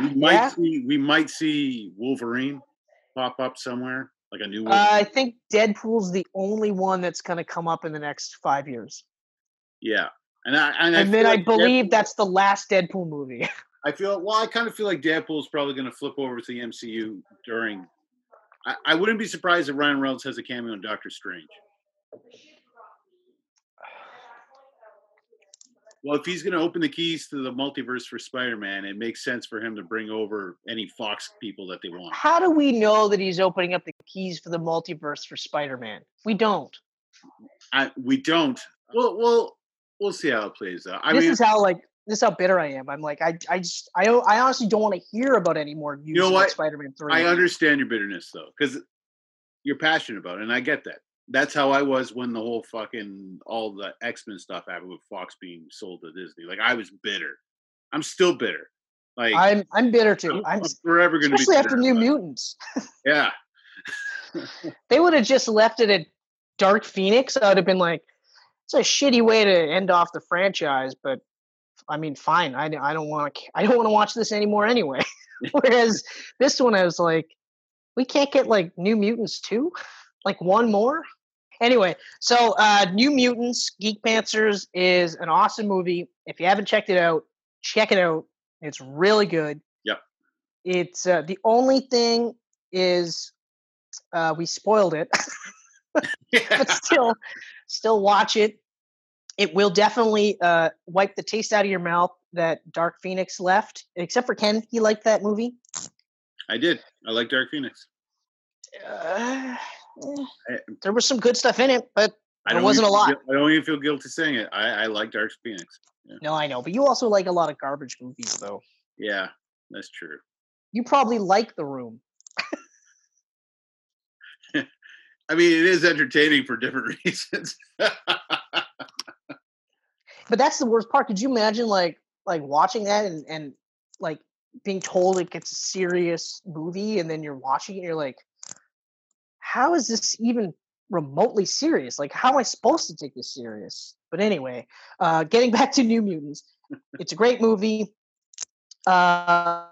We might Yeah. see. We might see Wolverine pop up somewhere, like a new. Uh, I think Deadpool's the only one that's going to come up in the next 5 years. yeah, and I and, And I then feel I believe Deadpool- that's the last Deadpool movie. (laughs) I feel well. I kind of feel like Deadpool is probably going to flip over to the MCU during. I, I wouldn't be surprised if Ryan Reynolds has a cameo in Doctor Strange. Well, if he's going to open the keys to the multiverse for Spider-Man, it makes sense for him to bring over any Fox people that they want. How do we know that he's opening up the keys for the multiverse for Spider-Man? We don't. I, we don't. Well, well, we'll see how it plays out. I this mean, is how like this is how bitter I am. I'm like I I just I I honestly don't want to hear about any more news know about what? Spider-Man three. I understand your bitterness though, because you're passionate about it, and I get that. That's how I was when the whole fucking all the X Men stuff happened with Fox being sold to Disney. Like I was bitter. I'm still bitter. Like I'm I'm bitter too. I'm, I'm I'm forever going to be especially after New. Mutants. (laughs) Yeah, They would have just left it at Dark Phoenix. I would have been like, it's a shitty way to end off the franchise, but I mean, fine. I, I don't want to. I don't want to watch this anymore anyway. (laughs) Whereas this one, I was like, we can't get like New Mutants too, like one more. Anyway, so uh, New Mutants Geek Pantsers is an awesome movie. If you haven't checked it out, check it out. It's really good. Yep. It's uh, the only thing is uh, we spoiled it, (laughs) (laughs) but still, still watch it. It will definitely uh, wipe the taste out of your mouth that Dark Phoenix left. Except for Ken, he liked that movie. I did. I like Dark Phoenix. Uh, eh, I, there was some good stuff in it, but I There wasn't a lot. feel- I don't even feel guilty saying it. I, I like Dark Phoenix. no, I know. But you also like a lot of garbage movies, though. Yeah, that's true. You probably like The Room. (laughs) I mean, it is entertaining for different (laughs) reasons. (laughs) But that's the worst part. Could you imagine like like watching that and and like being told it gets a serious movie and then you're watching it and you're like, how is this even remotely serious? Like, how am I supposed to take this serious? But anyway, uh, getting (laughs) back to New Mutants, it's a great movie. Uh,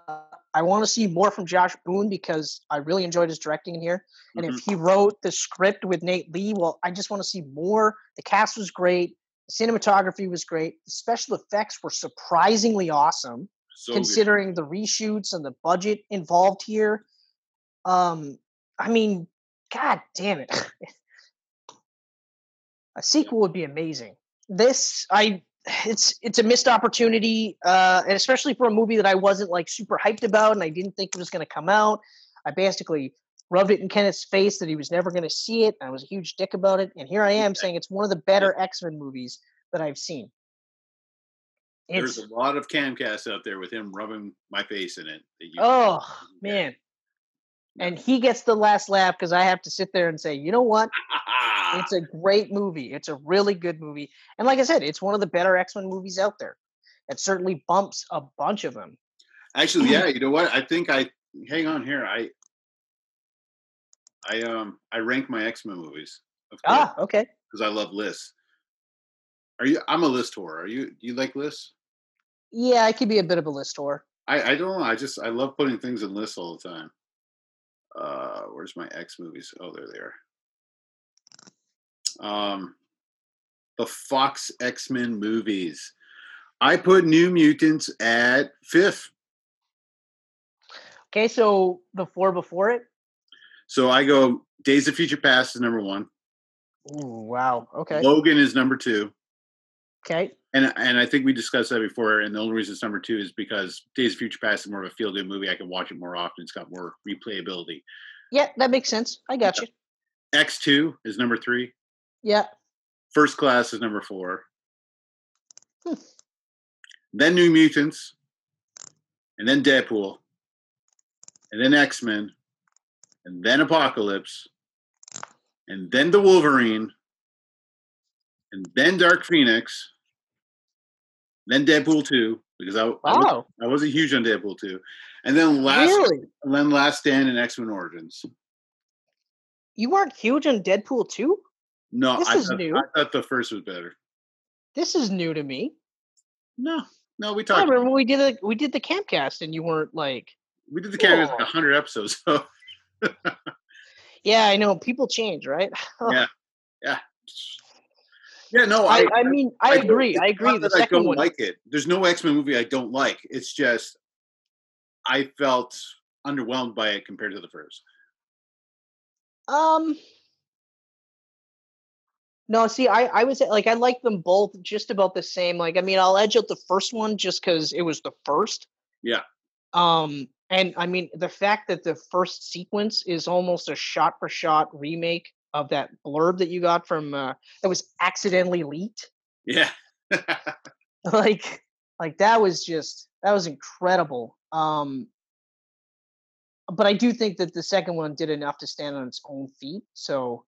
I want to see more from Josh Boone because I really enjoyed his directing in here. And Mhm. if he wrote the script with Knate Lee, well, I just want to see more. The cast was great. Cinematography was great. The special effects were surprisingly awesome so good. considering the reshoots and the budget involved here. Um, I mean, god damn it. (laughs) a sequel would be amazing. This I it's it's a missed opportunity, uh, and especially for a movie that I wasn't like super hyped about and I didn't think it was gonna come out. I basically rubbed it in Kenneth's face that he was never gonna see it. I was a huge dick about it, and here I am saying it's one of the better X-Men movies that I've seen. There's a lot of camcasts out there with him rubbing my face in it. Oh Yeah. man. And he gets the last laugh because I have to sit there and say, you know what? It's a (laughs) great movie. It's a really good movie. And like I said, it's one of the better X-Men movies out there. It certainly bumps a bunch of them. Actually, yeah. You know what? I think I hang on here. I I um I rank my X Men movies. Ah, okay. Because I love lists. Are you? I'm a list whore. Are you? Do you like lists? Yeah, I could be a bit of a list whore. I I don't know. I just I love putting things in lists all the time. Uh, where's my X movies? Oh, there they are. there. Um, the Fox X Men movies. I put New Mutants at fifth. Okay, so the four before it. So I go Days of Future Past is number one. Ooh, wow. Okay. Logan is number two. Okay. And and I think we discussed that before. And the only reason it's number two is because Days of Future Past is more of a feel good movie. I can watch it more often. It's got more replayability. Yeah, that makes sense. I got you. X two is number three. Yeah. First Class is number four. Hmm. Then New Mutants, and then Deadpool, and then X Men, and then Apocalypse, and then the Wolverine, and then Dark Phoenix, then Deadpool two because I, wow. I, was, I wasn't huge on Deadpool two, and then last really? and then Last Stand and X Men Origins. You weren't huge on Deadpool two. No, this I is thought, new. I thought the first was better. This is new to me. No, no, we I talked. remember we did the we did the campcast and you weren't like. We did the cameras like hundred episodes. (laughs) So Yeah, I know people change, right? (laughs) Yeah. yeah, yeah. No, I, I, I mean, I, don't- agree. I agree. that I second don't one, like it. There's no X Men movie I don't like. It's just I felt underwhelmed by it compared to the first. um, no, see, I I was like I like them both just about the same. Like, I mean, I'll edge out the first one just because it was the first. Yeah. Um, and I mean, the fact that the first sequence is almost a shot for shot remake of that blurb that you got from uh, that was accidentally leaked. Yeah, (laughs) like like that was just that was incredible um but i do think that the second one did enough to stand on its own feet so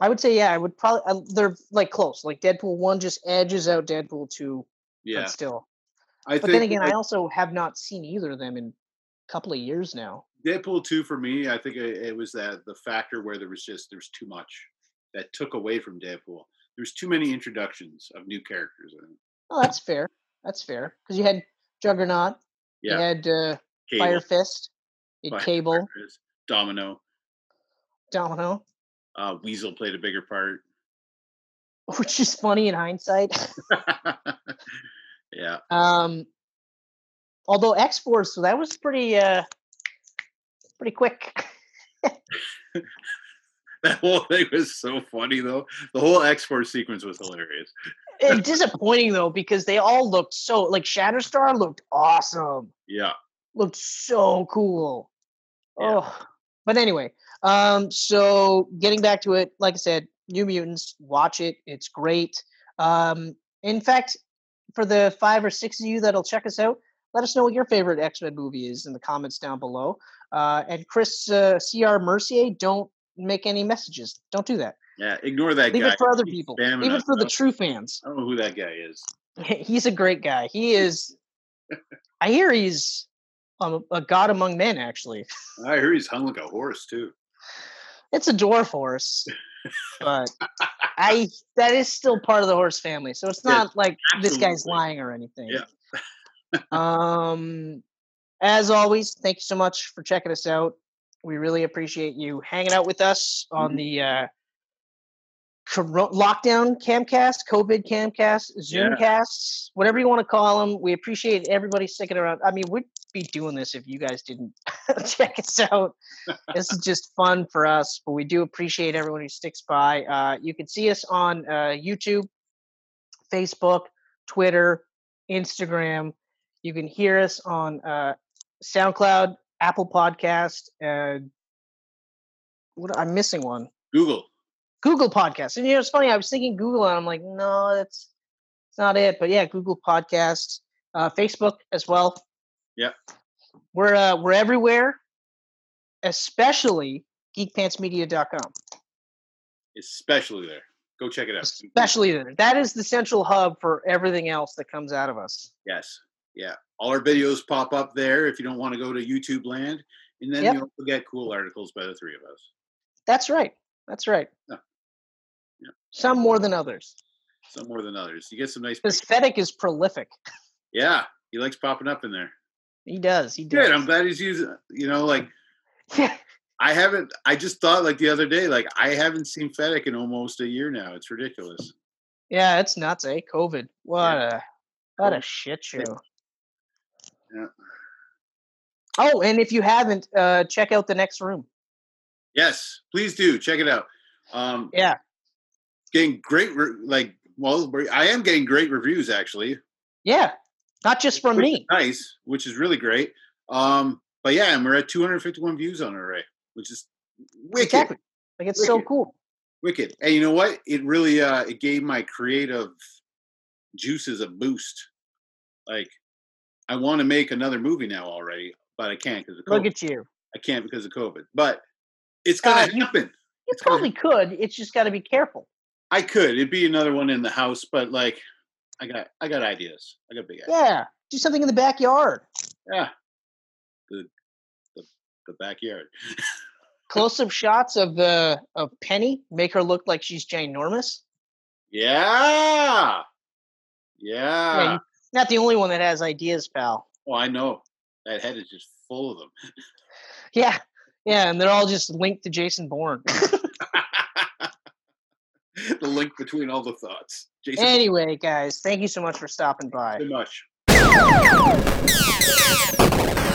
i would say yeah i would probably uh, they're like close like deadpool 1 just edges out deadpool 2 yeah. but still I but then again i like, also have not seen either of them in a couple of years now. Deadpool two for me, I think it, was that the factor where there was just there was too much that took away from Deadpool. There's too many introductions of new characters. I oh that's fair that's fair because you had juggernaut Yeah, you had uh, Cable, fire fist you had Fire cable. Fist, Domino, domino. Uh, Weasel played a bigger part. (laughs) which is funny in hindsight (laughs) (laughs) yeah, Um, although X Force, so that was pretty uh pretty quick. (laughs) that whole thing was so funny though. The whole X Force sequence was hilarious. and (laughs) disappointing though because they all looked so like Shatterstar looked awesome, Yeah, looked so cool. Yeah. Oh, but anyway, um, so getting back to it, like I said, New Mutants, watch it. It's great. Um, in fact, for the five or six of you that'll check us out, let us know what your favorite X Men movie is in the comments down below. Uh, and Chris uh, C.R. Mercier, don't make any messages. Don't do that. yeah. Ignore that Leave guy. it for other He's people. Leave it for the true fans. I don't know who that guy is. (laughs) He's a great guy. He is. (laughs) I hear he's um, a god among men. Actually, I hear he's hung like a horse too. it's a dwarf horse, but (laughs) I that is still part of the horse family. So it's not like this guy's lying or anything. Yeah. (laughs) um, as always, thank you so much for checking us out. We really appreciate you hanging out with us on Mhm. the uh, lockdown camcast, COVID camcast, Yeah. Zoomcasts, whatever you want to call them. We appreciate everybody sticking around. I mean, we'd be doing this if you guys didn't (laughs) check us out. (laughs) this is just fun for us, but we do appreciate everyone who sticks by. Uh, you can see us on uh, YouTube, Facebook, Twitter, Instagram. You can hear us on uh, SoundCloud, Apple Podcast, and what I'm missing one. Google. Google Podcasts. And you know, it's funny. I was thinking Google, and I'm like, no, that's that's not it. But yeah, Google Podcasts, uh, Facebook as well. Yep. We're uh, we're everywhere, especially geekpantsmedia.com. Especially there. Go check it out. Especially there. That is the central hub for everything else that comes out of us. Yes. Yeah. all our videos pop up there if you don't want to go to YouTube land, and then Yep. you also get cool articles by the three of us. That's right. That's right. Yeah. Yeah. Some more than others. Some more than others. You get some nice. Because pictures. Is prolific. Yeah, he likes popping up in there. He does. He does. Good. I'm glad he's using. You know, like (laughs) I haven't. I just thought like the other day, like I haven't seen Fedek in almost a year now. It's ridiculous. Yeah, it's nuts, eh? COVID. What a what a shit show. Yeah. Oh, and if you haven't, uh check out the next room. Yes, please do check it out. Um, Yeah. Getting great. Re- like, well, I am getting great reviews actually. Yeah. Not just from which me. nice, which is really great. Um, but yeah, and we're at 251 views on it already, which is wicked, Exactly. Like it's so cool. wicked. And you know what? It really uh, it gave my creative juices a boost. Like, I want to make another movie now already, but I can't because of COVID. Look at you. I can't because of COVID. But it's gonna Uh, happen. You It's gonna probably could. It's just got to be careful. I could. It'd be another one in the house, but like, I got I got ideas. I got big ideas. Yeah. Do something in the backyard. Yeah. The the, the backyard. (laughs) Close-up shots of the of Penny make her look like she's ginormous. Yeah. Yeah, Yeah. not the only one that has ideas, pal. Oh, I know. That head is just full of them. Yeah. Yeah, and they're all just linked to Jason Bourne. (laughs) (laughs) the link between all the thoughts. Jason, anyway, guys, thank you so much for stopping by. thank you so much.